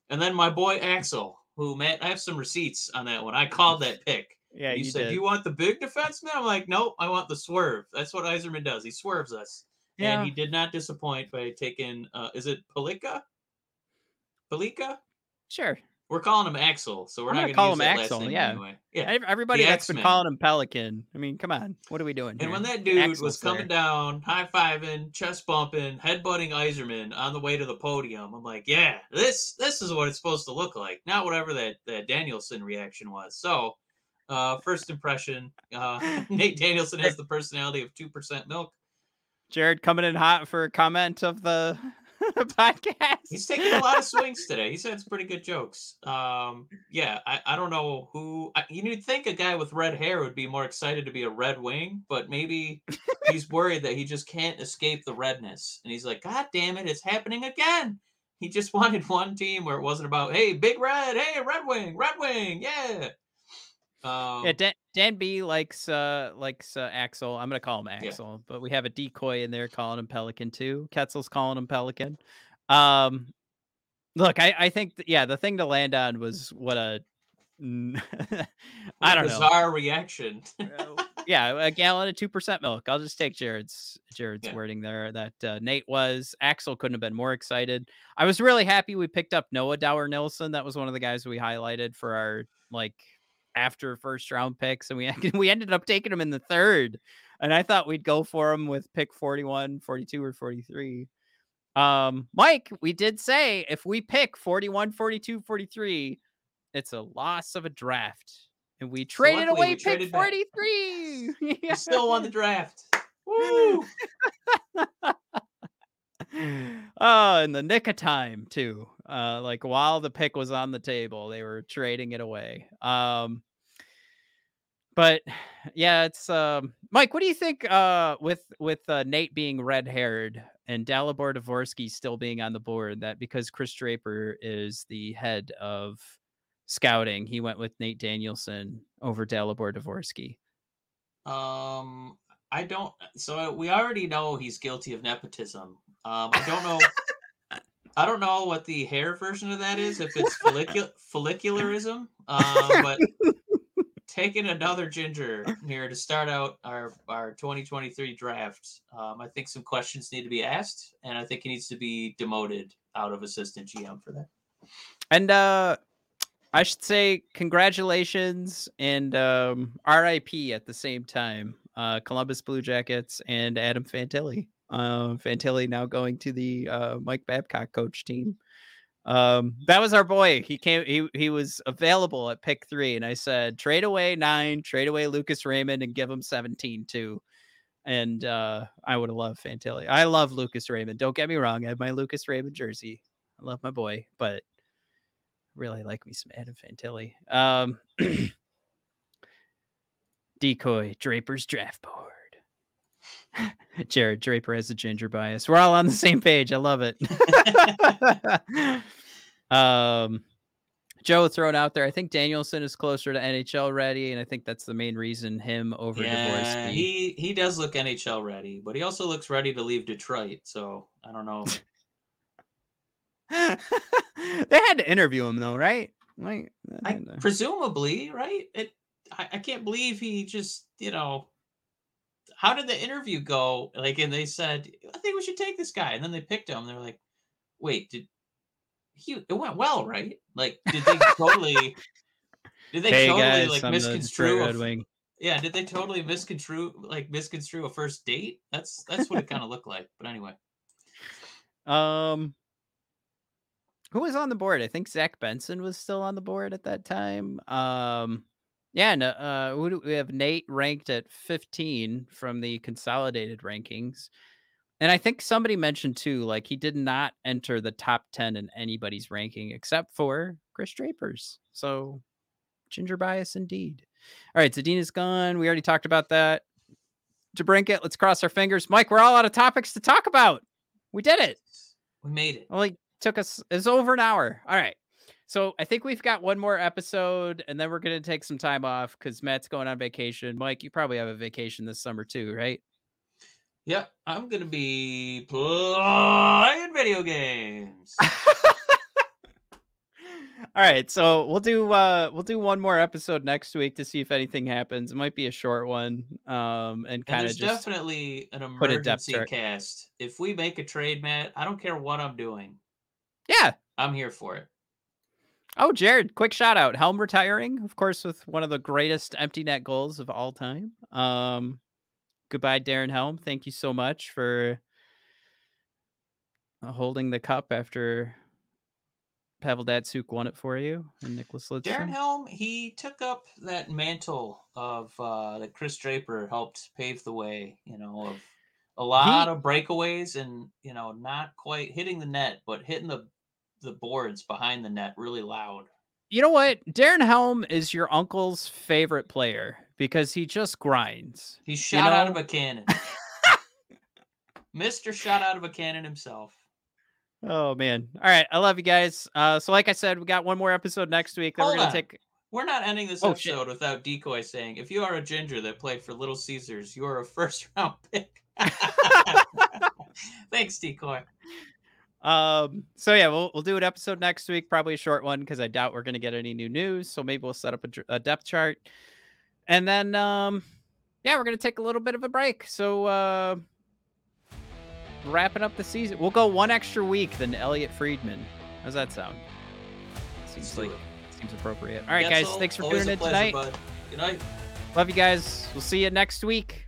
Speaker 3: And then my boy Axel, who man, I have some receipts on that one. I called that pick.
Speaker 2: Yeah,
Speaker 3: you,
Speaker 2: you
Speaker 3: said,
Speaker 2: did.
Speaker 3: "You want the big defenseman?" I'm like, "Nope, I want the swerve." That's what Yzerman does. He swerves us, yeah. and he did not disappoint by taking. Uh, is it Pellikka? Pellikka?
Speaker 2: Sure.
Speaker 3: We're calling him Axel, so we're I'm not going to
Speaker 2: call
Speaker 3: him
Speaker 2: Axel.
Speaker 3: yeah,
Speaker 2: anyway. yeah. Everybody the that's X-Men. been calling him Pelican. I mean, come on, what are we doing?
Speaker 3: And
Speaker 2: here?
Speaker 3: when that dude Axel's was coming there. down, high fiving, chest bumping, headbutting Yzerman on the way to the podium, I'm like, yeah, this this is what it's supposed to look like, not whatever that that Danielson reaction was. So, uh, first impression, uh, Nate Danielson has the personality of two percent milk.
Speaker 2: Jared coming in hot for a comment of the podcast.
Speaker 3: He's taking a lot of swings today. He said some pretty good jokes. Um, yeah, I, I don't know who. I, you'd think a guy with red hair would be more excited to be a Red Wing, but maybe he's worried that he just can't escape the redness. And he's like, God damn it, it's happening again. He just wanted one team where it wasn't about, hey, Big Red, hey, Red Wing, Red Wing, yeah.
Speaker 2: Um, yeah, Dan, Dan B likes uh likes uh, Axel. I'm gonna call him Axel, yeah. but we have a decoy in there calling him Pelican too. Ketzel's calling him Pelican. Um, look, I I think th- yeah, the thing to land on was what a I don't
Speaker 3: bizarre
Speaker 2: know
Speaker 3: bizarre reaction.
Speaker 2: yeah, a gallon of two percent milk. I'll just take Jared's Jared's yeah. wording there. That uh, Nate was Axel couldn't have been more excited. I was really happy we picked up Noah Dower Nilsson. That was one of the guys we highlighted for our like after first round picks, and we we ended up taking him in the third. And I thought we'd go for him with pick 41, 42, or 43. Um, Mike, we did say if we pick 41, 42, 43, it's a loss of a draft. And we traded so away we pick traded 43.
Speaker 3: yeah. still won the draft. Woo!
Speaker 2: oh, in the nick of time too. Uh, like while the pick was on the table, they were trading it away. Um, but yeah, it's um, Mike. What do you think uh, with with uh, Nate being red haired and Dalibor Dvorsky still being on the board? That because Kris Draper is the head of scouting, he went with Nate Danielson over Dalibor Dvorsky.
Speaker 3: Um, I don't. So we already know he's guilty of nepotism. Um, I don't know. I don't know what the hair version of that is. If it's follicul- follicularism, uh, but taking another ginger here to start out our our 2023 draft. Um, I think some questions need to be asked, and I think he needs to be demoted out of assistant GM for that.
Speaker 2: And uh, I should say congratulations and um, RIP at the same time. Uh, Columbus Blue Jackets and Adam Fantilli. Uh, Fantilli now going to the uh, Mike Babcock coach team. Um, that was our boy. He came. He he was available at pick three, and I said trade away nine, trade away Lucas Raymond, and give him seventeen too. And uh, I would have loved Fantilli. I love Lucas Raymond. Don't get me wrong. I have my Lucas Raymond jersey. I love my boy, but really like me some Adam Fantilli. Um, decoy Draper's draft board. Jared Draper has a ginger bias. We're all on the same page. I love it. um, Joe thrown out there. I think Danielson is closer to NHL ready, and I think that's the main reason him over
Speaker 3: yeah, He he does look NHL ready, but he also looks ready to leave Detroit. So I don't know.
Speaker 2: they had to interview him though, right? Like,
Speaker 3: I, presumably, right? It. I, I can't believe he just you know how did the interview go? Like, and they said, I think we should take this guy. And then they picked him. They're like, wait, did he, it went well, right? Like, did they totally, did they hey totally guys, like I'm misconstrue? A, yeah. Did they totally misconstrue, like misconstrue a first date? That's, that's what it kind of looked like. But anyway.
Speaker 2: Um, who was on the board? I think Zach Benson was still on the board at that time. Um, yeah, no, uh, we have Nate ranked at 15 from the consolidated rankings. And I think somebody mentioned too, like he did not enter the top 10 in anybody's ranking except for Kris Draper's. So ginger bias indeed. All right, Zadina's gone. We already talked about that. DeBrincat, let's cross our fingers. Mike, we're all out of topics to talk about. We did it.
Speaker 3: We made it.
Speaker 2: Only took us it's over an hour. All right. So I think we've got one more episode, and then we're gonna take some time off because Matt's going on vacation. Mike, you probably have a vacation this summer too, right?
Speaker 3: Yep, I'm gonna be playing video games.
Speaker 2: All right, so we'll do uh we'll do one more episode next week to see if anything happens. It might be a short one, um, and kind of just
Speaker 3: definitely an emergency cast. If we make a trade, Matt, I don't care what I'm doing.
Speaker 2: Yeah,
Speaker 3: I'm here for it.
Speaker 2: Oh, Jared, quick shout out. Helm retiring, of course, with one of the greatest empty net goals of all time. Um, goodbye, Darren Helm. Thank you so much for uh, holding the cup after Pavel Datsyuk won it for you and Nicklas Lidstrom.
Speaker 3: Darren Helm, he took up that mantle of uh, that Kris Draper helped pave the way. You know, of a lot he, of breakaways and you know not quite hitting the net, but hitting the the boards behind the net really loud.
Speaker 2: You know what? Darren Helm is your uncle's favorite player because he just grinds.
Speaker 3: He's shot you know? out of a cannon. Mr. Shot out of a cannon himself.
Speaker 2: Oh man. All right. I love you guys. Uh so like I said, we got one more episode next week. Hold we're gonna on. take
Speaker 3: we're not ending this oh, episode shit. without Decoy saying, if you are a ginger that played for Little Caesars, you are a first round pick. Thanks, Decoy.
Speaker 2: Um, so yeah, we'll we'll do an episode next week, probably a short one because I doubt we're gonna get any new news. So maybe we'll set up a, a, depth chart, and then um, yeah, we're gonna take a little bit of a break. So uh, wrapping up the season, we'll go one extra week than Elliotte Friedman. How's that sound? Seems like seems appropriate. All right, guys, thanks for tuning in tonight.
Speaker 3: Bud. Good night.
Speaker 2: Love you guys. We'll see you next week.